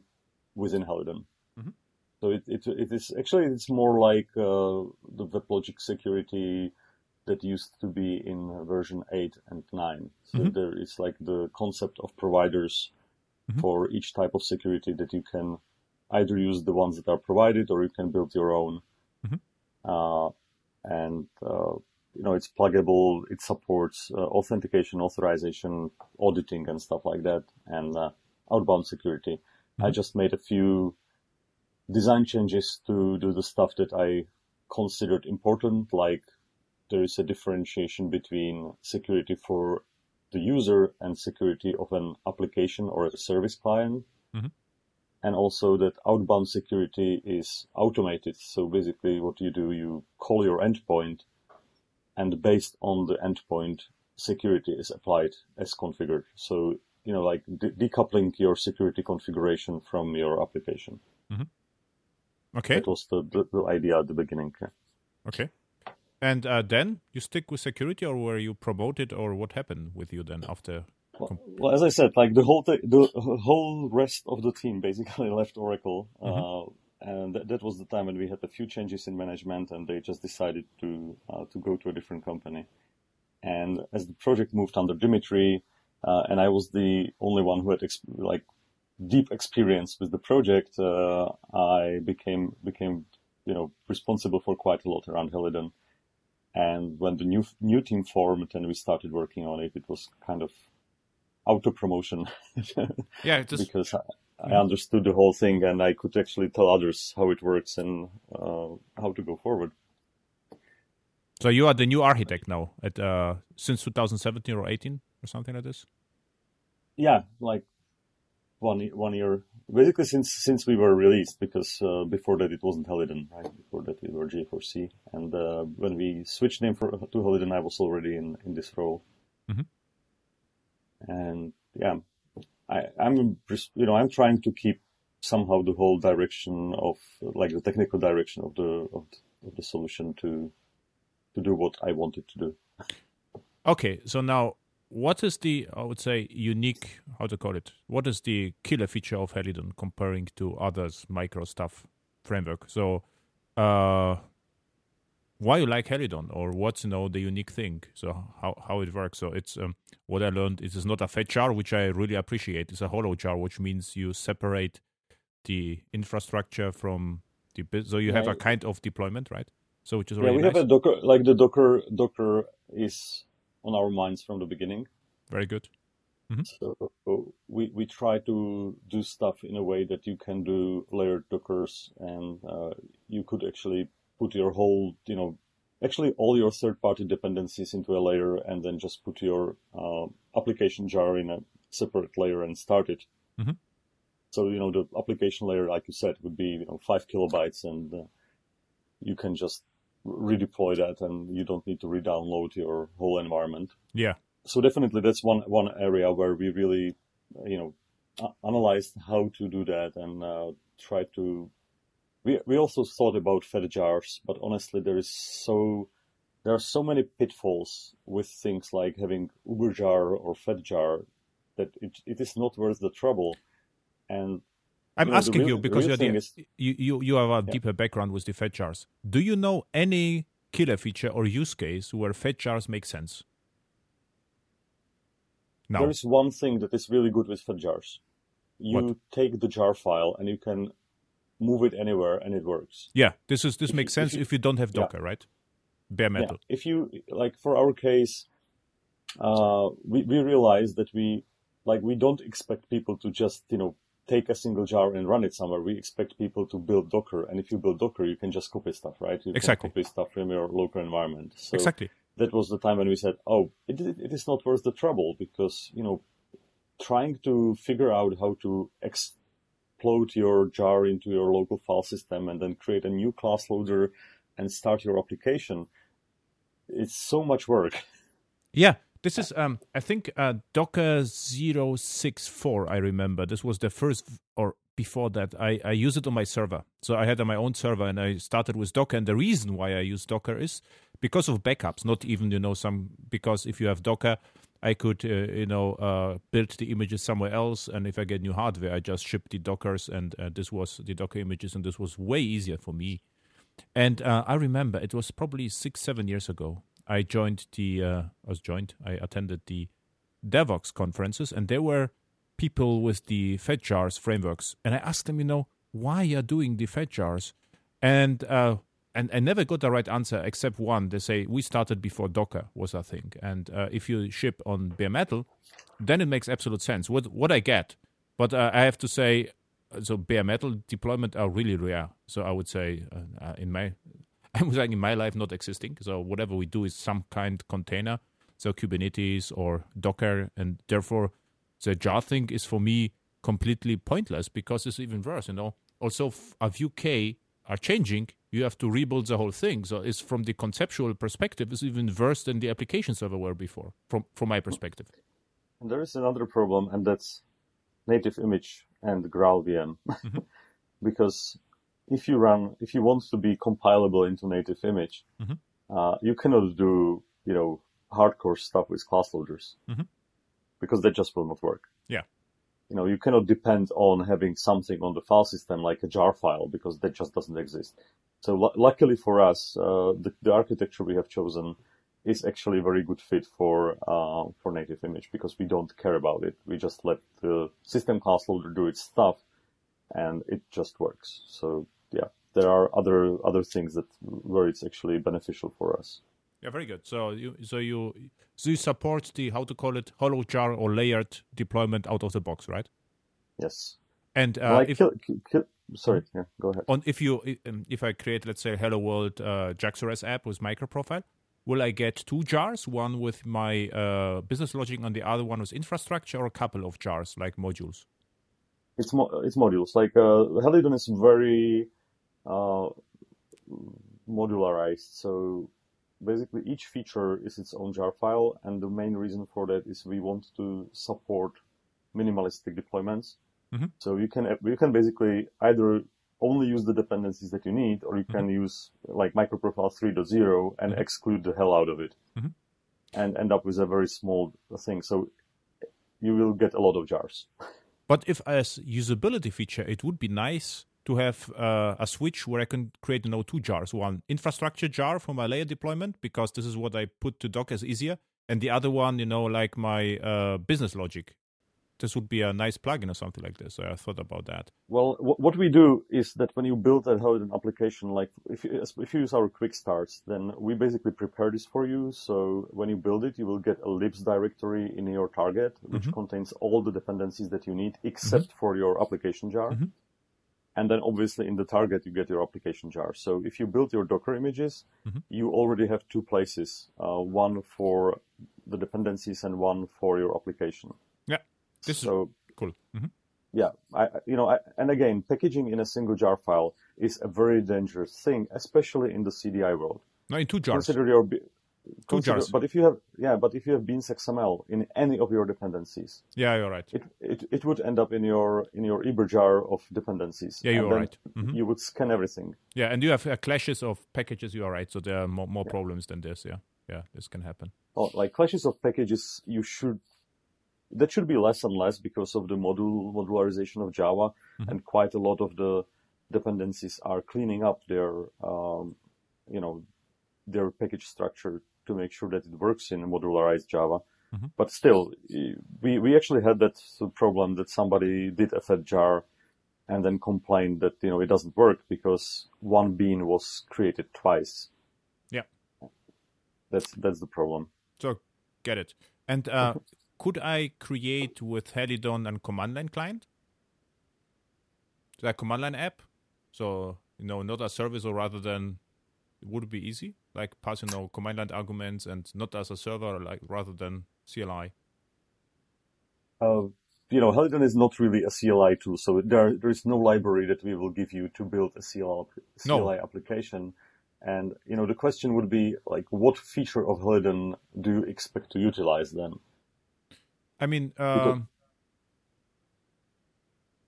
within Helidon. Mm-hmm. So it, it, it is actually it's more like uh, the WebLogic security that used to be in version eight and nine. So mm-hmm. there is like the concept of providers mm-hmm. for each type of security that you can either use the ones that are provided or you can build your own. Mm-hmm. Uh, and uh, you know, it's pluggable. It supports uh, authentication, authorization, auditing, and stuff like that, and uh, outbound security. Mm-hmm. I just made a few design changes to do the stuff that I considered important, like there is a differentiation between security for the user and security of an application or a service client. Mm-hmm. And also that outbound security is automated. So basically what you do, you call your endpoint and based on the endpoint, security is applied as configured. So, you know, like de- decoupling your security configuration from your application. Mm-hmm. Okay. That was the, the, the, idea at the beginning. Okay. And uh, then you stick with security, or were you promoted, or what happened with you then after? Well, well as I said, like the whole th- the whole rest of the team basically left Oracle. Mm-hmm. Uh, and that, that was the time when we had a few changes in management, and they just decided to uh, to go to a different company. And as the project moved under Dimitri, uh, and I was the only one who had exp- like deep experience with the project, uh, I became became you know responsible for quite a lot around Helidon. And when the new new team formed and we started working on it, it was kind of auto promotion. yeah, just... because I understood the whole thing and I could actually tell others how it works and uh, how to go forward. So you are the new architect now at uh, since 2017 or 18 or something like this. Yeah, like one one year, basically since since we were released, because uh, before that it wasn't Helidon, right? Before that we were J4C, and uh, when we switched name for, to Helidon, I was already in in this role. Mm-hmm. And yeah, I, I'm you know I'm trying to keep somehow the whole direction of like the technical direction of the of, of the solution to to do what I wanted to do. Okay, so now what is the I would say unique how to call it? What is the killer feature of Helidon comparing to others micro stuff framework? So uh why you like Helidon or what's you know the unique thing? So how how it works? So it's um, what I learned. It is not a fat jar, which I really appreciate. It's a hollow jar, which means you separate the infrastructure from the so you have a kind of deployment, right? So which is really yeah, we nice. have a Docker like the Docker Docker is on our minds from the beginning. Very good. Mm-hmm. So we we try to do stuff in a way that you can do layered Dockers, and uh, you could actually put your whole, you know, actually all your third-party dependencies into a layer, and then just put your uh, application jar in a separate layer and start it. Mm-hmm. So you know the application layer, like you said, would be you know five kilobytes, and uh, you can just redeploy that, and you don't need to re-download your whole environment. Yeah so definitely that's one one area where we really you know analyzed how to do that and uh, try to we we also thought about fat jars but honestly there is so there are so many pitfalls with things like having uber jar or fat jar that it, it is not worth the trouble and I'm you know, asking real, you because you're the, is, you, you you have a yeah. deeper background with the fat jars. Do you know any killer feature or use case where fat jars make sense? No. There is one thing that is really good with fed jars. You what? take the jar file and you can move it anywhere and it works. Yeah, this is this if makes you, sense if you, if you, don't have Docker, yeah. right? Bare metal. Yeah. If you like for our case, uh, we we realize that we like we don't expect people to just you know take a single jar and run it somewhere. We expect people to build Docker, and if you build Docker, you can just copy stuff, right? You exactly. copy stuff from your local environment. So exactly that was the time when we said, "Oh, it, it is not worth the trouble," because you know, trying to figure out how to explode your jar into your local file system and then create a new class loader and start your application, it's so much work. Yeah, this is um, I think uh, Docker 064. I remember this was the first or before that I, I use it on my server. So I had on my own server and I started with Docker. And the reason why I use Docker is because of backups, not even, you know, some, because if you have Docker, I could, uh, you know, uh, build the images somewhere else. And if I get new hardware, I just ship the Dockers. And uh, this was the Docker images. And this was way easier for me. And uh, I remember it was probably six, seven years ago. I joined the, uh, I was joined, I attended the Devoxx conferences and there were people with the fat jars frameworks, and I asked them, you know, why you're doing the fat jars, and uh, and I never got the right answer except one. They say we started before Docker was a thing, and uh, if you ship on bare metal, then it makes absolute sense. What what I get, but uh, I have to say, so bare metal deployment are really rare. So I would say uh, uh, in my I was like in my life not existing. So whatever we do is some kind container, so Kubernetes or Docker, and therefore the jar thing is for me completely pointless because it's even worse. You know, also a few k are changing, you have to rebuild the whole thing. So it's from the conceptual perspective, it's even worse than the application server were before, from from my perspective. And there is another problem, and that's native image and GraalVM, mm-hmm. because if you run, if you want to be compilable into native image, mm-hmm. uh, you cannot do, you know, hardcore stuff with class loaders. Mm-hmm because that just will not work. Yeah. You know, you cannot depend on having something on the file system like a jar file because that just doesn't exist. So l- luckily for us, uh, the, the, architecture we have chosen is actually a very good fit for uh, for native image because we don't care about it. We just let the system class loader do its stuff, and it just works. So yeah, there are other other things that where it's actually beneficial for us. Yeah, very good. So you so you so you support the how to call it hollow jar or layered deployment out of the box, right? Yes. And uh, like if, kill, kill, sorry, yeah, go ahead. On if you um, if I create let's say Hello World uh, JAX-RS app with microprofile, will I get two jars, one with my uh, business logic and the other one with infrastructure, or a couple of jars like modules? It's mo- it's modules. Like uh, Helidon is very uh, modularized, so basically each feature is its own jar file, and the main reason for that is we want to support minimalistic deployments. Mm-hmm. So you can you can basically either only use the dependencies that you need, or you can mm-hmm. use like microprofile 3.0 and mm-hmm. exclude the hell out of it, mm-hmm. and end up with a very small thing. So you will get a lot of jars. But if as usability feature, it would be nice to have uh, a switch where I can create you know two jars: one infrastructure jar for my layer deployment because this is what I put to Docker as easier, and the other one, you know, like my uh, business logic this would be a nice plugin or something like this. So I thought about that. Well, what we do is that when you build a an application, like if you, if you use our quick starts, then we basically prepare this for you. So when you build it, you will get a libs directory in your target, which mm-hmm. contains all the dependencies that you need except mm-hmm. for your application jar. Mm-hmm. And then obviously in the target, you get your application jar. So if you build your Docker images, mm-hmm. you already have two places, uh, one for the dependencies and one for your application. Yeah, this so, is cool. Mm-hmm. Yeah, I, you know, I, and again, packaging in a single jar file is a very dangerous thing, especially in the CDI world. No, in two jars. Consider your two jars. But if you have, yeah, but if you have beans XML in any of your dependencies, yeah, you're right. It it, it would end up in your in your uber jar of dependencies. Yeah, you're right. Mm-hmm. You would scan everything. Yeah, and you have uh, clashes of packages. You are right. So there are more, more yeah. problems than this. Yeah, yeah, this can happen. Oh, like clashes of packages, you should that should be less and less because of the module modularization of Java, mm-hmm. and quite a lot of the dependencies are cleaning up their, um, you know, their package structure to make sure that it works in modularized Java. Mm-hmm. But still, we we actually had that problem that somebody did a fat jar and then complained that you know it doesn't work because one bean was created twice. Yeah, that's that's the problem. So get it. And uh, could I create with Helidon and command line client? That command line app? So, you know, not a service or rather than it would be easy? Like passing know, command line arguments and not as a server, like rather than CLI? Uh, you know, Helidon is not really a CLI tool, so there there is no library that we will give you to build a CLI, CLI no. application. And you know, the question would be like, what feature of Helidon do you expect to utilize then? I mean, um,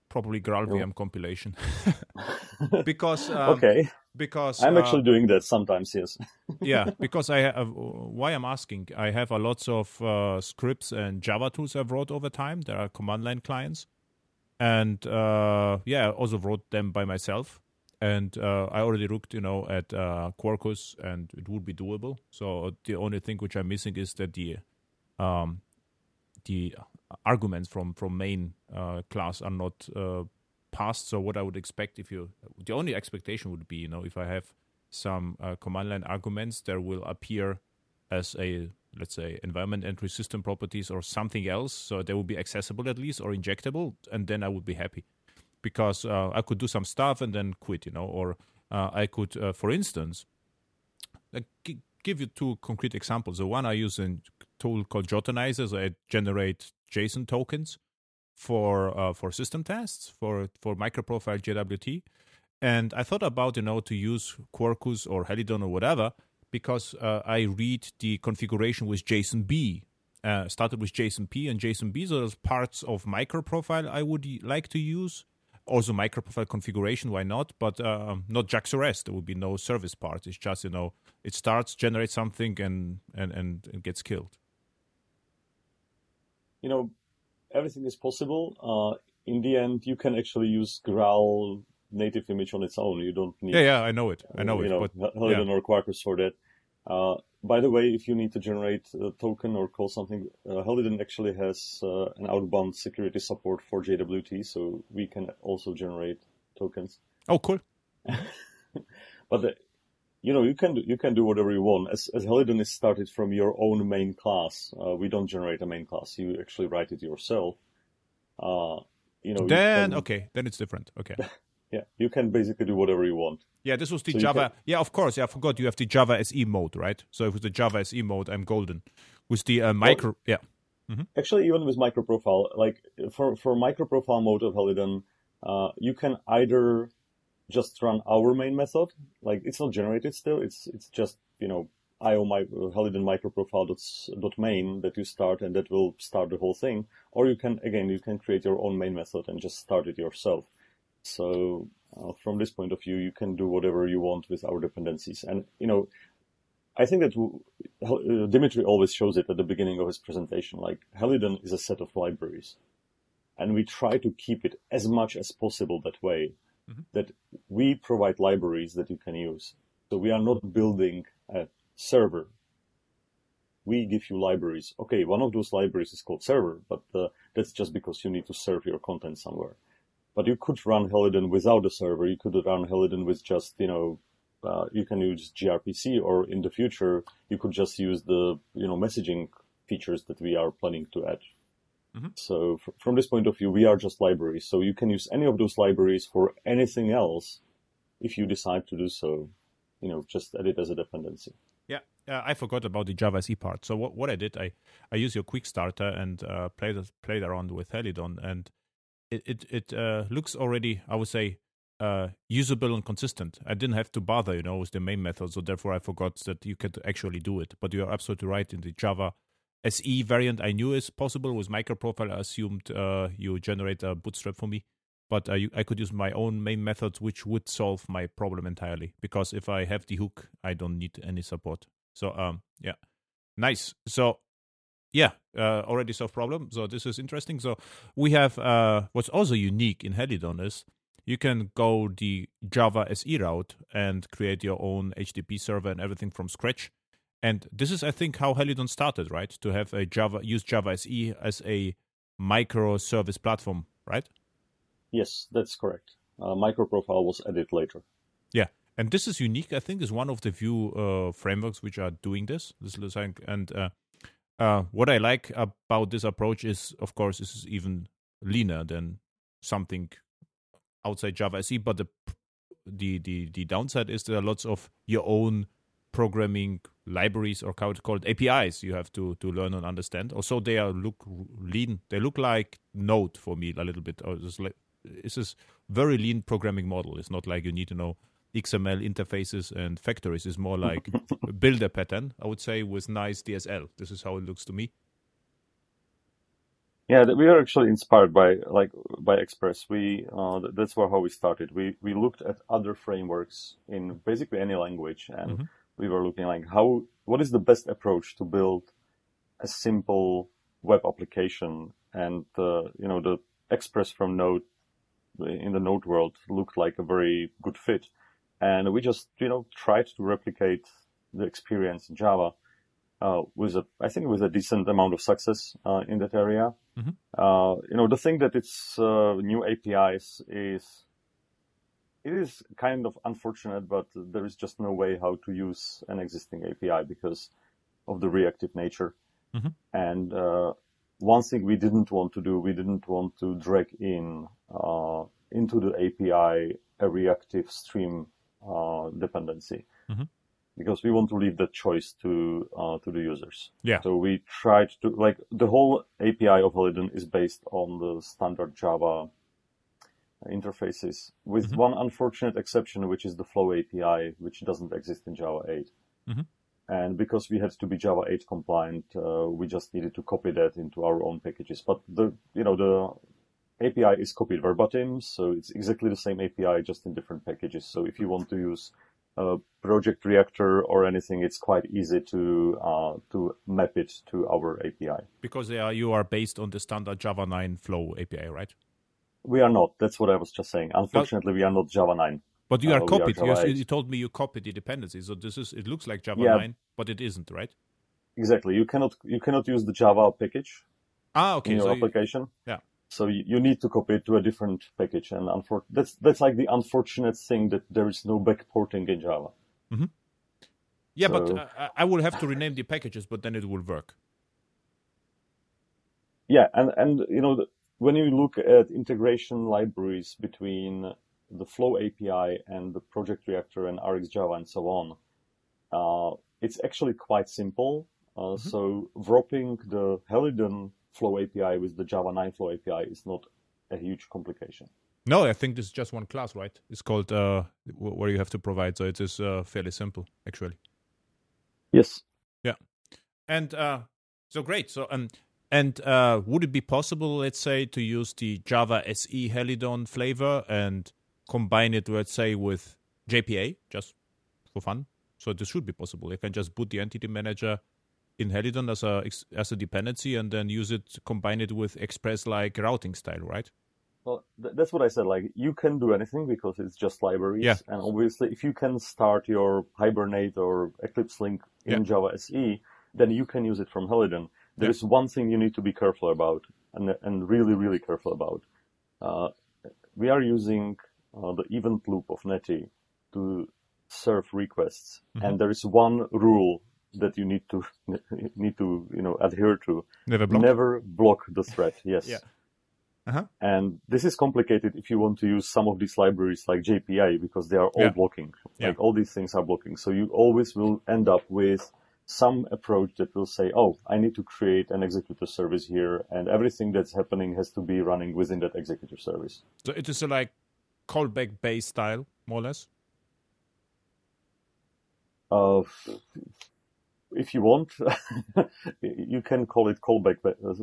probably GraalVM no. compilation. because um, okay, because I'm uh, actually doing that sometimes. Yes. yeah, because I have why I'm asking. I have a lots of uh, scripts and Java tools I've wrote over time. There are command line clients, and uh, yeah, I also wrote them by myself. And uh, I already looked, you know, at uh, Quarkus, and it would be doable. So the only thing which I'm missing is that the um, the arguments from from main uh, class are not passed. So what I would expect if you the only expectation would be you know if I have some uh, command line arguments, there will appear as a let's say environment entry system properties or something else. So they will be accessible at least or injectable, and then I would be happy because uh, I could do some stuff and then quit, you know, or uh, I could, uh, for instance, give you two concrete examples. The one I use in tool called jwtenizr. So I generate JSON tokens for uh, for system tests for for microprofile JWT. And I thought about you know to use Quarkus or Helidon or whatever because uh, I read the configuration with JSONB. Uh, started with JSONP and JSONB. So those parts of microprofile I would like to use. Also microprofile configuration, why not? But uh, not JAX-RS. There would be no service part. It's just you know it starts, generates something, and and and, and gets killed you know, everything is possible. Uh, in the end, you can actually use Graal native image on its own. You don't need. Yeah, yeah, I know it. I know you it. Know, but, Helidon yeah. or Quarkus for that. Uh, by the way, if you need to generate a token or call something, uh, Helidon actually has uh, an outbound security support for JWT, so we can also generate tokens. Oh, cool. but the, you know, you can do, you can do whatever you want. As, as Helidon is started from your own main class, uh, we don't generate a main class. You actually write it yourself. Uh, you know. Then you can, okay, then it's different. Okay. yeah, you can basically do whatever you want. Yeah, this was the so Java. Can... Yeah, of course. Yeah, I forgot you have the Java SE mode, right? So with the Java SE mode, I'm golden. With the uh, micro, well, yeah. Mm-hmm. Actually, even with micro profile, like for for micro profile mode of Helidon, uh, you can either just run our main method, like it's not generated still. It's it's just you know io my Helidon microprofile dot main that you start and that will start the whole thing. Or you can again you can create your own main method and just start it yourself. So uh, from this point of view, you can do whatever you want with our dependencies. And you know, I think that uh, Dimitri always shows it at the beginning of his presentation. Like Helidon is a set of libraries, and we try to keep it as much as possible that way. Mm-hmm. That we provide libraries that you can use. So we are not building a server. We give you libraries. Okay, one of those libraries is called server, but uh, that's just because you need to serve your content somewhere. But you could run Helidon without a server. You could run Helidon with just, you know, uh, you can use gRPC, or in the future, you could just use the, you know, messaging features that we are planning to add. Mm-hmm. So f- from this point of view, we are just libraries. So you can use any of those libraries for anything else if you decide to do so. You know, just add it as a dependency. Yeah, uh, I forgot about the Java SE part. So what, what I did, I, I used your quick starter and uh, played played around with Helidon, and it it, it uh, looks already, I would say, uh, usable and consistent. I didn't have to bother, you know, with the main method, so therefore I forgot that you could actually do it. But you are absolutely right. In the Java SE variant, I knew is possible with microprofile. I assumed uh, you generate a bootstrap for me but I, could use my own main methods, which would solve my problem entirely. Because if I have the hook, I don't need any support. So um, yeah, nice. So yeah, uh, already solved problem. So this is interesting. So we have uh, what's also unique in Helidon is you can go the Java SE route and create your own HTTP server and everything from scratch. And this is, I think, how Helidon started, right? To have a Java use Java SE as a microservice platform, right? Yes, that's correct. Uh, microprofile was added later. Yeah, and this is unique. I think is one of the few uh, frameworks which are doing this. This is and uh, uh, what I like about this approach is, of course, this is even leaner than something outside Java SE. But the the the the downside is there are lots of your own programming libraries or how it's called APIs you have to to learn and understand. Also, they are look lean. They look like Node for me a little bit. Or just like it's a very lean programming model. It's not like you need to know XML interfaces and factories. It's more like builder pattern, I would say, with nice DSL. This is how it looks to me. Yeah, we are actually inspired by like by Express. We uh, that's how we started. We we looked at other frameworks in basically any language, and mm-hmm. We were looking like how what is the best approach to build a simple web application, and uh, you know the Express from Node in the Node world looked like a very good fit. And we just, you know, tried to replicate the experience in Java uh, with a, I think with a decent amount of success uh, in that area. Mm-hmm. Uh, you know, the thing that it's uh, new APIs is it is kind of unfortunate, but there is just no way how to use an existing API because of the reactive nature. Mm-hmm. And uh, one thing we didn't want to do, we didn't want to drag in uh, into the API a reactive stream uh, dependency. Mm-hmm. Because we want to leave that choice to uh, to the users. Yeah. So we tried to like the whole API of Helidon is based on the standard Java interfaces, with mm-hmm. one unfortunate exception, which is the Flow API, which doesn't exist in Java 8. Mm-hmm. And because we had to be Java 8 compliant, uh, we just needed to copy that into our own packages. But the, you know, the API is copied verbatim, so it's exactly the same API, just in different packages. So if you want to use project reactor or anything, it's quite easy to uh, to map it to our API. Because they are, you are based on the standard Java 9 Flow API, right? We are not. That's what I was just saying. Unfortunately, but, we are not Java 9. But you are uh, copied. You, you, told me you copied the dependencies. So this is it looks like Java yeah. 9, but it isn't, right? Exactly. You cannot you cannot use the Java package. Ah, okay. In your so application. You, yeah. So you, you, need to copy it to a different package, and unfor- that's that's like the unfortunate thing that there is no backporting in Java. Mm-hmm. Yeah, so, but uh, I will have to rename the packages, but then it will work. Yeah, and and you know when you look at integration libraries between the Flow API and the Project Reactor and RxJava and so on, uh, it's actually quite simple. Uh, mm-hmm. So wrapping the Helidon Flow API with the Java 9 Flow API is not a huge complication. No, I think this is just one class, right? It's called uh, where you have to provide. So it is uh, fairly simple, actually. Yes. Yeah, and uh, so great. So um, and uh, would it be possible, let's say, to use the Java SE Helidon flavor and combine it, let's say, with JPA just for fun? So this should be possible. You can just boot the entity manager in Helidon as a as a dependency and then use it, combine it with Express like routing style, right? Well, th- that's what I said. Like you can do anything because it's just libraries. Yeah. And obviously, if you can start your Hibernate or EclipseLink in yeah. Java SE, then you can use it from Helidon. There is one thing you need to be careful about, and and really really careful about. Uh, we are using uh, the event loop of Netty to serve requests, mm-hmm. and there is one rule that you need to need to you know adhere to. Never block. Never block the thread. Yes. yeah. Uh-huh. And this is complicated if you want to use some of these libraries like JPA because they are all yeah. blocking. Yeah. Like all these things are blocking. So you always will end up with some approach that will say, oh, I need to create an executor service here and everything that's happening has to be running within that executor service. So it is a like callback based style, more or less? Uh, if you want, you can call it callback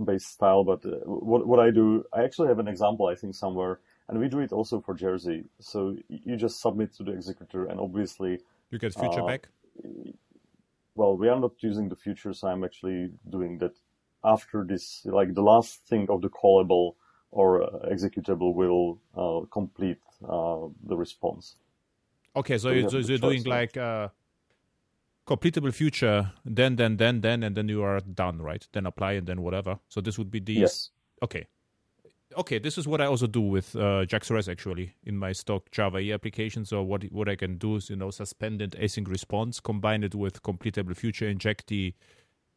based style. But uh, what what I do, I actually have an example I think somewhere, and we do it also for Jersey. So you just submit to the executor, and obviously you get future uh, back. Well, we are not using the future, so I'm actually doing that after this. Like the last thing of the callable or uh, executable will uh, complete uh, the response. Okay, so, so you're, so you're doing like uh, completable future, then, then, then, then, and then you are done, right? Then apply and then whatever. So this would be the yes. Okay. Okay, this is what I also do with uh, JAX-RS actually in my stock Java E application. So what what I can do is you know suspend it async response, combine it with completable future, inject the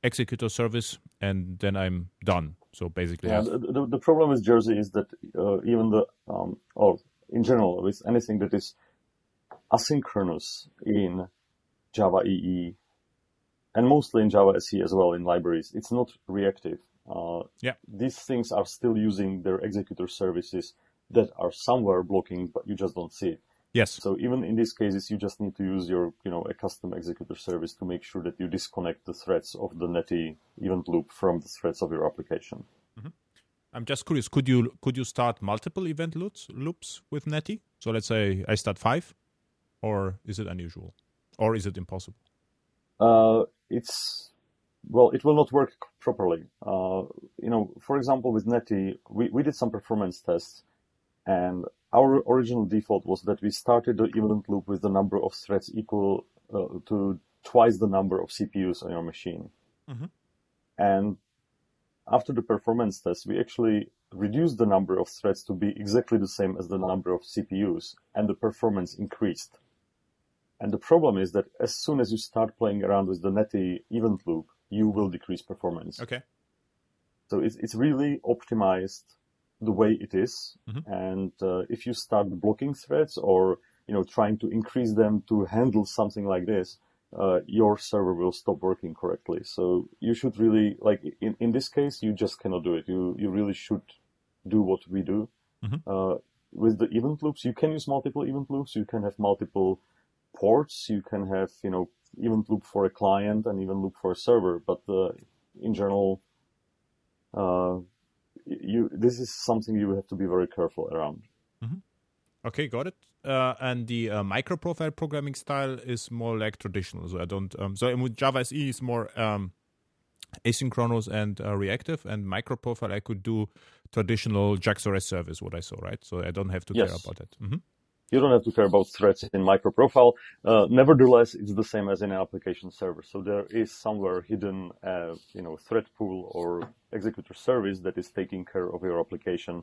executor service, and then I'm done. So basically, yeah. The, the, the problem with Jersey is that uh, even the um, or in general with anything that is asynchronous in Java EE, and mostly in Java SE as well in libraries. It's not reactive. Uh, yeah. These things are still using their executor services that are somewhere blocking, but you just don't see it. Yes. So even in these cases, you just need to use your, you know, a custom executor service to make sure that you disconnect the threads of the Netty event loop from the threads of your application. Mm-hmm. I'm just curious. Could you could you start multiple event loops loops with Netty? So let's say I start five, or is it unusual? or is it impossible? Uh, it's well, it will not work properly. Uh, you know, for example, with Netty, we, we did some performance tests, and our original default was that we started the event loop with the number of threads equal uh, to twice the number of CPUs on your machine. Mm-hmm. And after the performance test, we actually reduced the number of threads to be exactly the same as the number of CPUs, and the performance increased. And the problem is that as soon as you start playing around with the Netty event loop, you will decrease performance. Okay. So it's, it's really optimized the way it is. Mm-hmm. And uh, if you start blocking threads or, you know, trying to increase them to handle something like this, uh, your server will stop working correctly. So you should really, like in, in this case, you just cannot do it. You, you really should do what we do. Mm-hmm. Uh, with the event loops, you can use multiple event loops. You can have multiple ports. You can have, you know, event loop for a client and even loop for a server. But uh, in general, uh, you this is something you have to be very careful around. Mm-hmm. Okay, got it. Uh, and the uh, micro profile programming style is more like traditional. So I don't. Um, so with Java SE is more um, asynchronous and uh, reactive, and micro profile I could do traditional JAX-RS service. What I saw, right? So I don't have to yes. care about that. Mm-hmm. You don't have to care about threads in microprofile. Uh, nevertheless, it's the same as in an application server. So there is somewhere hidden, uh, you know, thread pool or executor service that is taking care of your application.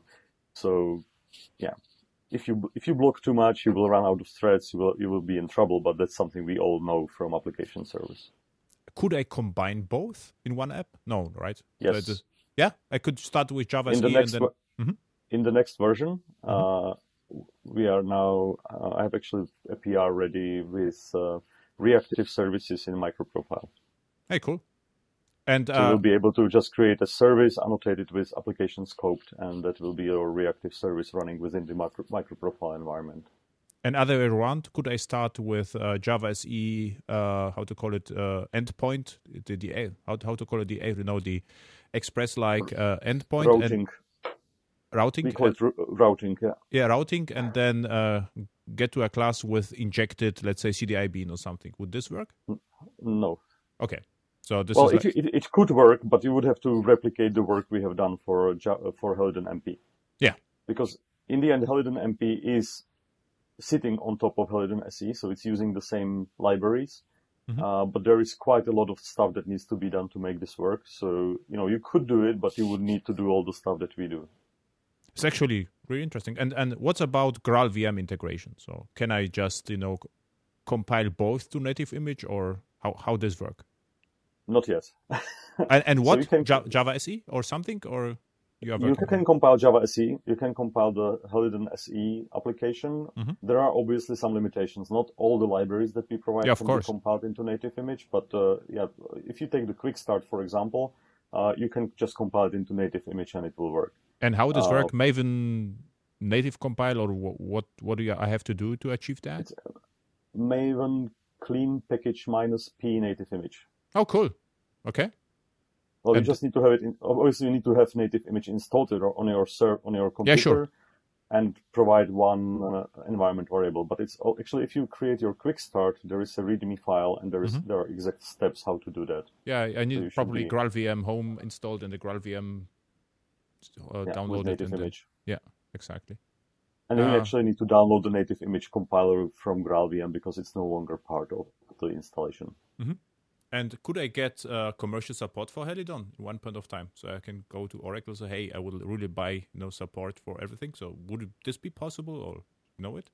So, yeah, if you if you block too much, you will run out of threads. You will you will be in trouble. But that's something we all know from application service. Could I combine both in one app? No, right? Yes. Yeah, I could start with Java in the next and then. Mm-hmm. In the next version, mm-hmm. uh, we are now. Uh, I have actually a PR ready with uh, reactive services in microprofile. Hey, cool. And so you'll uh, be able to just create a service annotated with application scoped, and that will be your reactive service running within the micro, microprofile environment. And other way around, could I start with uh, Java SE, uh, how to call it, uh, endpoint, the, the how, how to call it, the you know, the Express like uh, endpoint routing. And routing. We call it r- routing, yeah. Yeah, routing, and then uh, get to a class with injected, let's say CDI bean or something. Would this work? No. Okay. So this well, is like... it, it, could work, but you would have to replicate the work we have done for for Helidon MP. Yeah. Because in the end, Helidon MP is sitting on top of Helidon SE, so it's using the same libraries. Mm-hmm. Uh, but there is quite a lot of stuff that needs to be done to make this work. So you know you could do it, but you would need to do all the stuff that we do. It's actually really interesting. And and what's about GraalVM integration? So can I just you know compile both to native image, or how how does work? Not yet. and, and what so can, Java SE or something or you, you can compile Java SE. You can compile the Helidon SE application. Mm-hmm. There are obviously some limitations. Not all the libraries that we provide yeah, can course. be compiled into native image, but uh, yeah, if you take the quick start, for example, uh, you can just compile it into native image and it will work. And how does uh, work? Maven native compile, or what? What do I have to do to achieve that? Maven clean package minus p native image. Oh, cool. Okay. Well, and you just need to have it. In, obviously, you need to have native image installed on your server on your computer. Yeah, sure. And provide one uh, environment variable. But it's oh, actually if you create your quick start, there is a README file and there is, mm-hmm. there are exact steps how to do that. Yeah, I need so probably be... GraalVM home installed and the GraalVM uh, yeah, downloaded. native image. The, yeah, exactly. And then uh, you actually need to download the native image compiler from GraalVM because it's no longer part of the installation. Mm-hmm. And could I get uh, commercial support for Helidon at one point of time? So I can go to Oracle and say, hey, I will really buy you know, support for everything. So would this be possible or know it?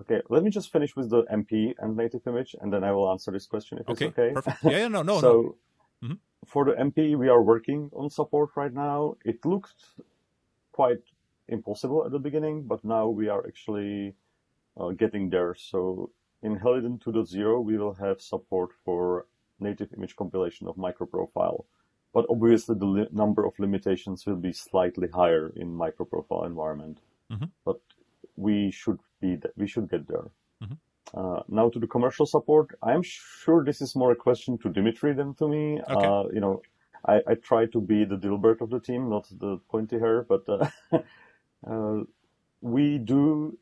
Okay, let me just finish with the MP and native image, and then I will answer this question if okay, it's okay. Perfect. Yeah, yeah, no, no. so no. Mm-hmm. For the MP, we are working on support right now. It looked quite impossible at the beginning, but now we are actually uh, getting there. So in Helidon 2.0, we will have support for native image compilation of microprofile. But obviously the li- number of limitations will be slightly higher in microprofile environment. Mm-hmm. But we should be th- we should get there. Mm-hmm. Uh, now to the commercial support, I'm sure this is more a question to Dimitri than to me. Okay. Uh, you know, I, I, try to be the Dilbert of the team, not the pointy hair, but uh, uh we do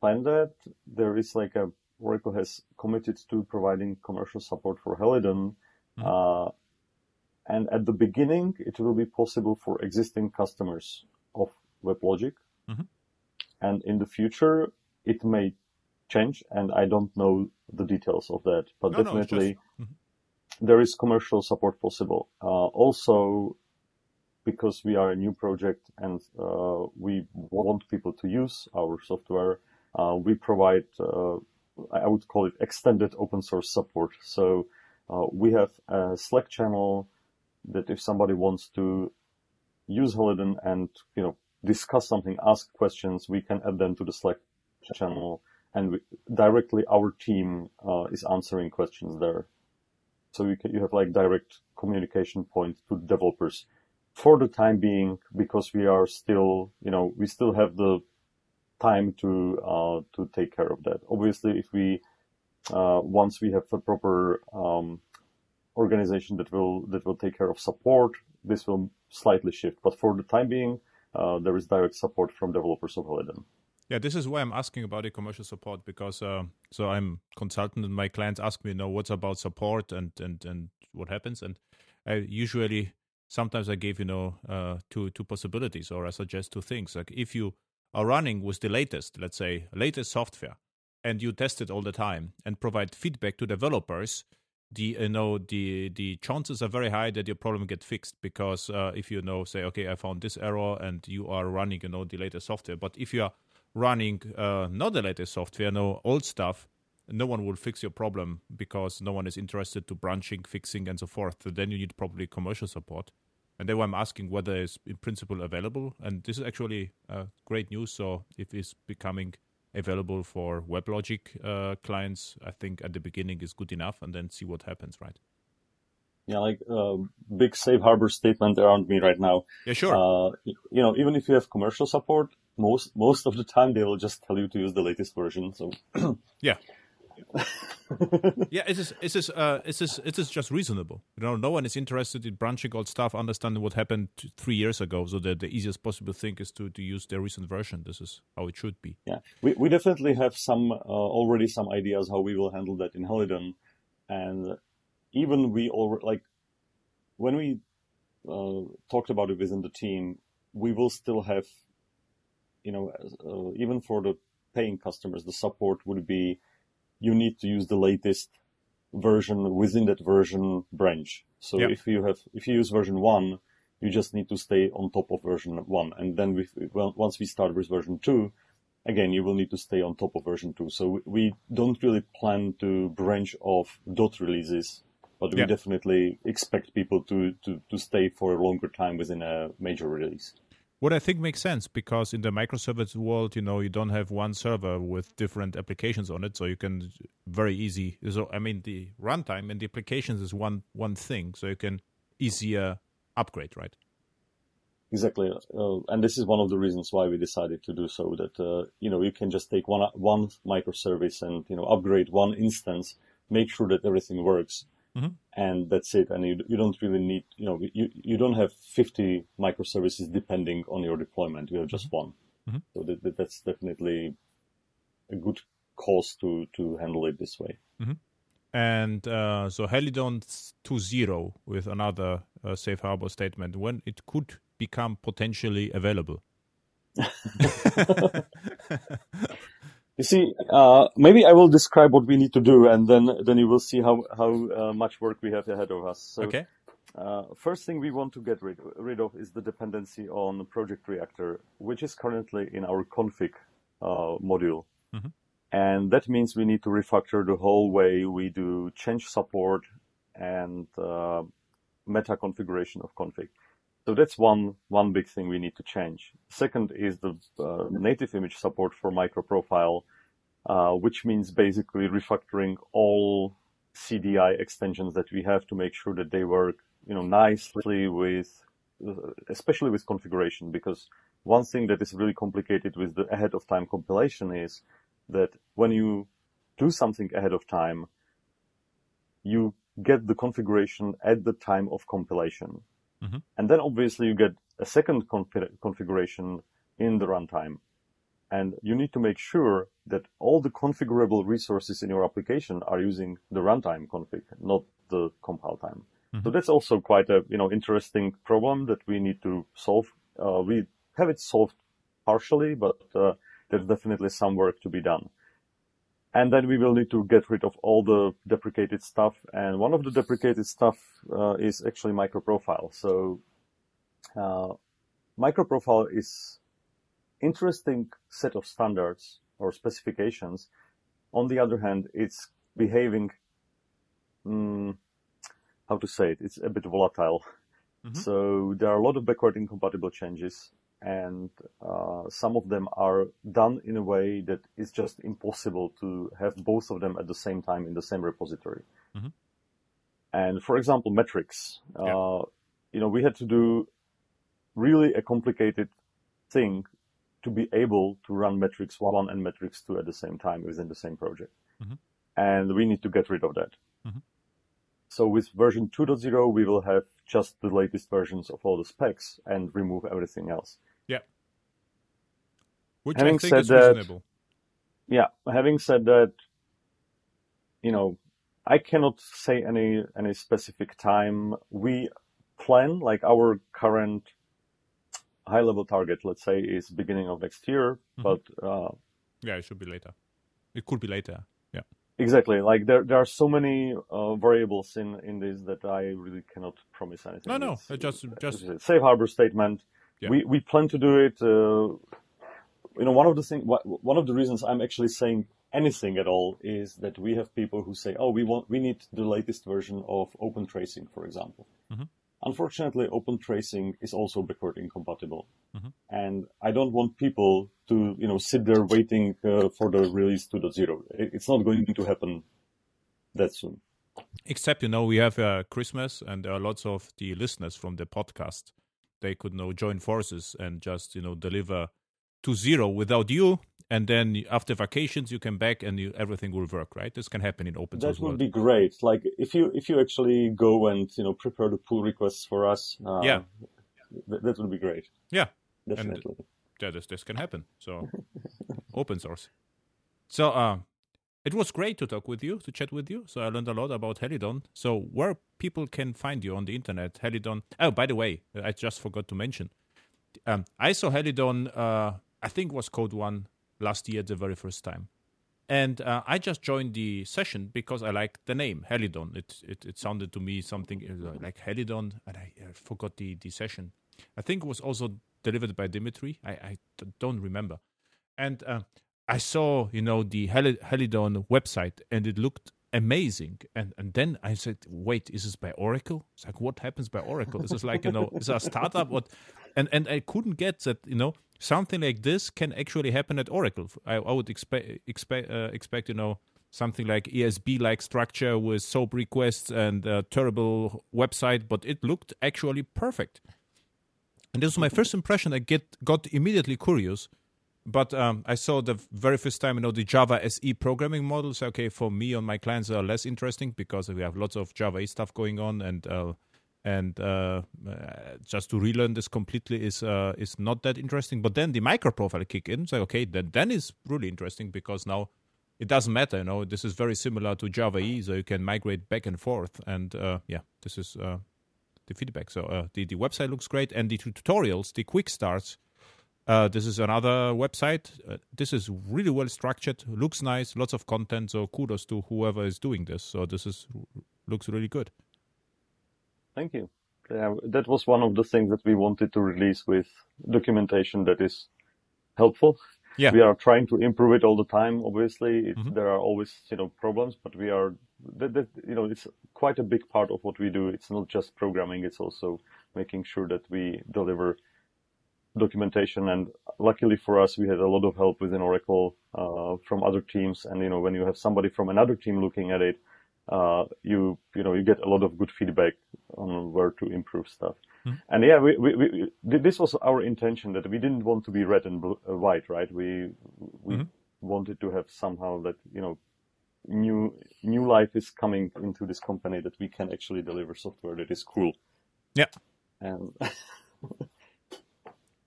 plan that. There is like a Oracle has committed to providing commercial support for Helidon. Mm-hmm. Uh, and at the beginning, it will be possible for existing customers of WebLogic. Mm-hmm. And in the future, it may change, and I don't know the details of that, but no, definitely no, just... mm-hmm. there is commercial support possible. Uh, also, because we are a new project and uh, we want people to use our software, uh, we provide uh, I would call it extended open source support. So uh, we have a Slack channel that if somebody wants to use Helidon and you know discuss something, ask questions, we can add them to the Slack channel, and we, directly our team uh, is answering questions there. So you can, you have like direct communication point to developers for the time being because we are still you know we still have the time to uh, to take care of that. Obviously, if we uh, once we have a proper um, organization that will that will take care of support, this will slightly shift. But for the time being, uh, there is direct support from developers of Helidon. Yeah, this is why I'm asking about the commercial support because uh, so I'm consultant and my clients ask me, you know, what's about support and and and what happens, and I usually sometimes I give you know uh, two two possibilities or I suggest two things. Like if you are running with the latest, let's say, latest software, and you test it all the time and provide feedback to developers, the you know the the chances are very high that your problem get fixed because uh, if you know say okay I found this error and you are running you know the latest software, but if you are running uh, not the latest software, no old stuff, no one will fix your problem because no one is interested to branching, fixing, and so forth. So then you need probably commercial support. and then I'm asking whether it's in principle available. And this is actually uh, great news. So if it's becoming available for WebLogic uh, clients, I think at the beginning is good enough, and then see what happens, right? Yeah, like uh, big safe harbor statement around me right now. Yeah, sure. Uh, you know, even if you have commercial support, most most of the time they will just tell you to use the latest version. So yeah, yeah, it is it is uh it is it is just reasonable. You know, no one is interested in branching old stuff, understanding what happened three years ago. So the the easiest possible thing is to to use the recent version. This is how it should be. Yeah, we we definitely have some uh, already some ideas how we will handle that in Helidon, and even we all like when we uh, talked about it within the team, we will still have, you know, uh, even for the paying customers, the support would be you need to use the latest version within that version branch. So yep. if you have, if you use version one, you just need to stay on top of version one. And then we, well, once we start with version two, again, you will need to stay on top of version two. So we don't really plan to branch off dot releases, but we definitely expect people to, to, to stay for a longer time within a major release. What I think makes sense because in the microservice world, you know, you don't have one server with different applications on it, so you can very easy. So I mean, the runtime and the applications is one one thing, so you can easier upgrade, right? Exactly, uh, and this is one of the reasons why we decided to do so. That uh, you know you can just take one one microservice and you know upgrade one instance, make sure that everything works, Mm-hmm. And that's it. And you, you don't really need, you know, you, you don't have 50 microservices depending on your deployment. You have just mm-hmm. one. Mm-hmm. So that, that, that's definitely a good cause to, to handle it this way. Mm-hmm. And uh, so Helidon 2.0 with another uh, safe harbor statement when it could become potentially available. You see, uh, maybe I will describe what we need to do, and then then you will see how how uh, much work we have ahead of us. So, okay. Uh, first thing we want to get rid, rid of is the dependency on Project Reactor, which is currently in our config uh, module. Mm-hmm. And that means we need to refactor the whole way we do change support and uh, meta configuration of config. So that's one one big thing we need to change. Second is the uh, native image support for microprofile, uh, which means basically refactoring all CDI extensions that we have to make sure that they work, you know, nicely with, uh, especially with configuration. Because one thing that is really complicated with the ahead of time compilation is that when you do something ahead of time, you get the configuration at the time of compilation. Mm-hmm. And then obviously you get a second configuration in the runtime. And you need to make sure that all the configurable resources in your application are using the runtime config, not the compile time. Mm-hmm. So that's also quite a, you know, interesting problem that we need to solve. Uh, we have it solved partially, but uh, there's definitely some work to be done. And then we will need to get rid of all the deprecated stuff. And one of the deprecated stuff uh, is actually microprofile. So uh, microprofile is interesting set of standards or specifications. On the other hand, it's behaving, um, how to say it, it's a bit volatile. Mm-hmm. So there are a lot of backward incompatible changes and uh, some of them are done in a way that it's just impossible to have both of them at the same time in the same repository. Mm-hmm. And for example, metrics, yeah. uh, you know, we had to do really a complicated thing to be able to run metrics one and metrics two at the same time within the same project. Mm-hmm. And we need to get rid of that. Mm-hmm. So with version 2.0, we will have just the latest versions of all the specs and remove everything else. Yeah. Which having I think is that, reasonable. Yeah. Having said that, you know, I cannot say any, any specific time. We plan, like our current high level target, let's say, is beginning of next year, mm-hmm. but, uh, yeah, it should be later. It could be later. Exactly. Like there, there are so many uh, variables in in this that I really cannot promise anything. No, no, it's, just just safe harbor statement. Yeah. We we plan to do it. Uh, you know, one of the thing, one of the reasons I'm actually saying anything at all is that we have people who say, "Oh, we want, we need the latest version of Open Tracing, for example." Mm-hmm. Unfortunately, Open Tracing is also backward incompatible, mm-hmm. and I don't want people to you know sit there waiting uh, for the release 2.0. It's not going to happen that soon. Except you know we have uh, Christmas, and there are lots of the listeners from the podcast. They could you know join forces and just you know deliver to zero without you and then after vacations you come back and you, everything will work right? This can happen in open source that would be great. Like if you if you actually go and you know prepare the pull requests for us uh, yeah. th- that would be great. Yeah. Definitely. and yeah, this, this can happen. So open source. So uh, it was great to talk with you to chat with you. So i learned a lot about helidon. So where people can find you on the internet helidon? Oh by the way i just forgot to mention. Um, i saw helidon uh, i think was Code One last year the very first time. And uh, I just joined the session because I like the name Helidon. It, it it sounded to me something uh, like Helidon, and I, I forgot the, the session. I think it was also delivered by Dimitri. I, I don't remember. And uh, I saw, you know, the Hel- Helidon website, and it looked amazing. And and then I said, wait, is this by Oracle? It's like, what happens by Oracle? Is this like, you know, is a startup? What? And and I couldn't get that, you know, something like this can actually happen at Oracle. I, I would expect expect uh, expect you know something like ESB like structure with SOAP requests and a terrible website, but it looked actually perfect. And this was my first impression. I get got immediately curious, but um, I saw the very first time you know the Java SE programming models. Okay, for me on my clients are less interesting because we have lots of Java stuff going on and. Uh, and uh, uh, just to relearn this completely is uh, is not that interesting. But then the micro profile kick in, so okay, then then is really interesting because now it doesn't matter. You know, this is very similar to Java E, so you can migrate back and forth. And uh, yeah, this is uh, the feedback. So uh, the the website looks great, and the tutorials, the quick starts. this is another website. this is really well structured, looks nice, lots of content. So kudos to whoever is doing this. So this is looks really good. Thank you. Yeah, that was one of the things that we wanted to release with documentation that is helpful. Yeah. We are trying to improve it all the time. Obviously, it, mm-hmm. there are always you know problems, but we are that, that, you know it's quite a big part of what we do. It's not just programming; it's also making sure that we deliver documentation. And luckily for us, we had a lot of help within Oracle uh, from other teams. And you know, when you have somebody from another team looking at it, uh, you you know you get a lot of good feedback on where to improve stuff. Mm-hmm. And yeah, we, we, we, this was our intention that we didn't want to be red and blue, uh, white, right? We we mm-hmm. wanted to have somehow that you know new new life is coming into this company that we can actually deliver software that is cool. Yeah. And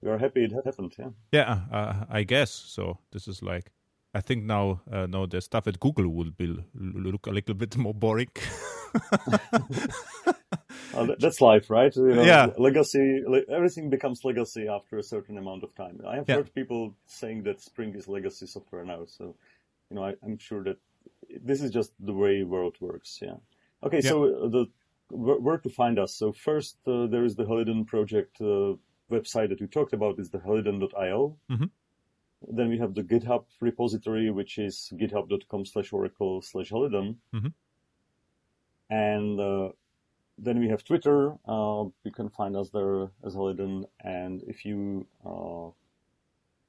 we are happy it happened. Yeah. Yeah, uh, I guess so. This is like I think now, uh, now the stuff at Google will be look a little bit more boring. that's life, right? You know, yeah. Legacy, everything becomes legacy after a certain amount of time. I have yeah. heard people saying that Spring is legacy software now. So, you know, I, am sure that this is just the way world works. Yeah. Okay. Yeah. So uh, the where, to find us? So first, uh, there is the Helidon project uh, website that we talked about is the helidon.io. Mm-hmm. Then we have the GitHub repository, which is github.com slash oracle slash Helidon. Mm-hmm. And uh, then we have Twitter. Uh, you can find us there as Helidon. And if you uh,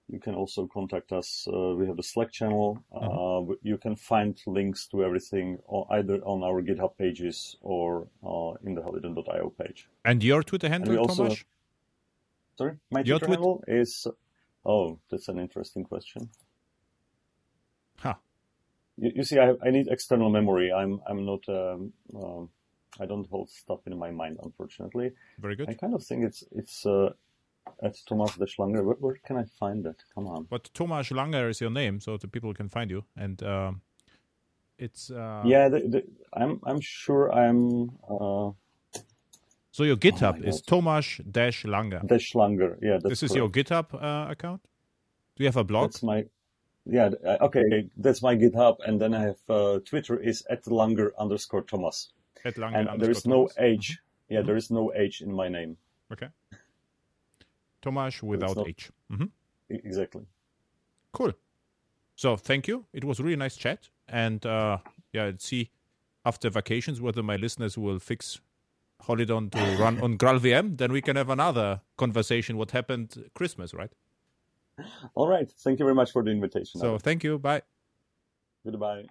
you can also contact us. Uh, we have the Slack channel. Mm-hmm. Uh, you can find links to everything either on our GitHub pages or uh, in the Helidon.io page. And your Twitter handle, also, Tomas? Sorry, my your Twitter handle is Oh, that's an interesting question. Huh. You, you see, I, I need external memory. I'm I'm not. Um, um, I don't hold stuff in my mind, unfortunately. Very good. I kind of think it's it's uh, at Thomas de Schlanger. Where, where, can I find that? Come on. But Tomas Langer is your name, so the people can find you, and uh, it's. Uh... Yeah, the, the, I'm I'm sure I'm. Uh, so your GitHub oh is Tomas Dash Langer. Dash Langer, yeah. this is correct. your GitHub uh, account. Do you have a blog? That's my, yeah. Uh, okay, that's my GitHub, and then I have uh, Twitter is at Langer underscore Thomas. At Langer and there is no H. Mm-hmm. Yeah, mm-hmm. there is no H in my name. Okay. Tomas without not... H. Mm-hmm. Exactly. Cool. So thank you. It was really nice chat, and uh, yeah, see after vacations whether my listeners will fix Helidon to run on GraalVM, then we can have another conversation. What happened Christmas, right? All right. Thank you very much for the invitation. So thank you. Bye. Goodbye.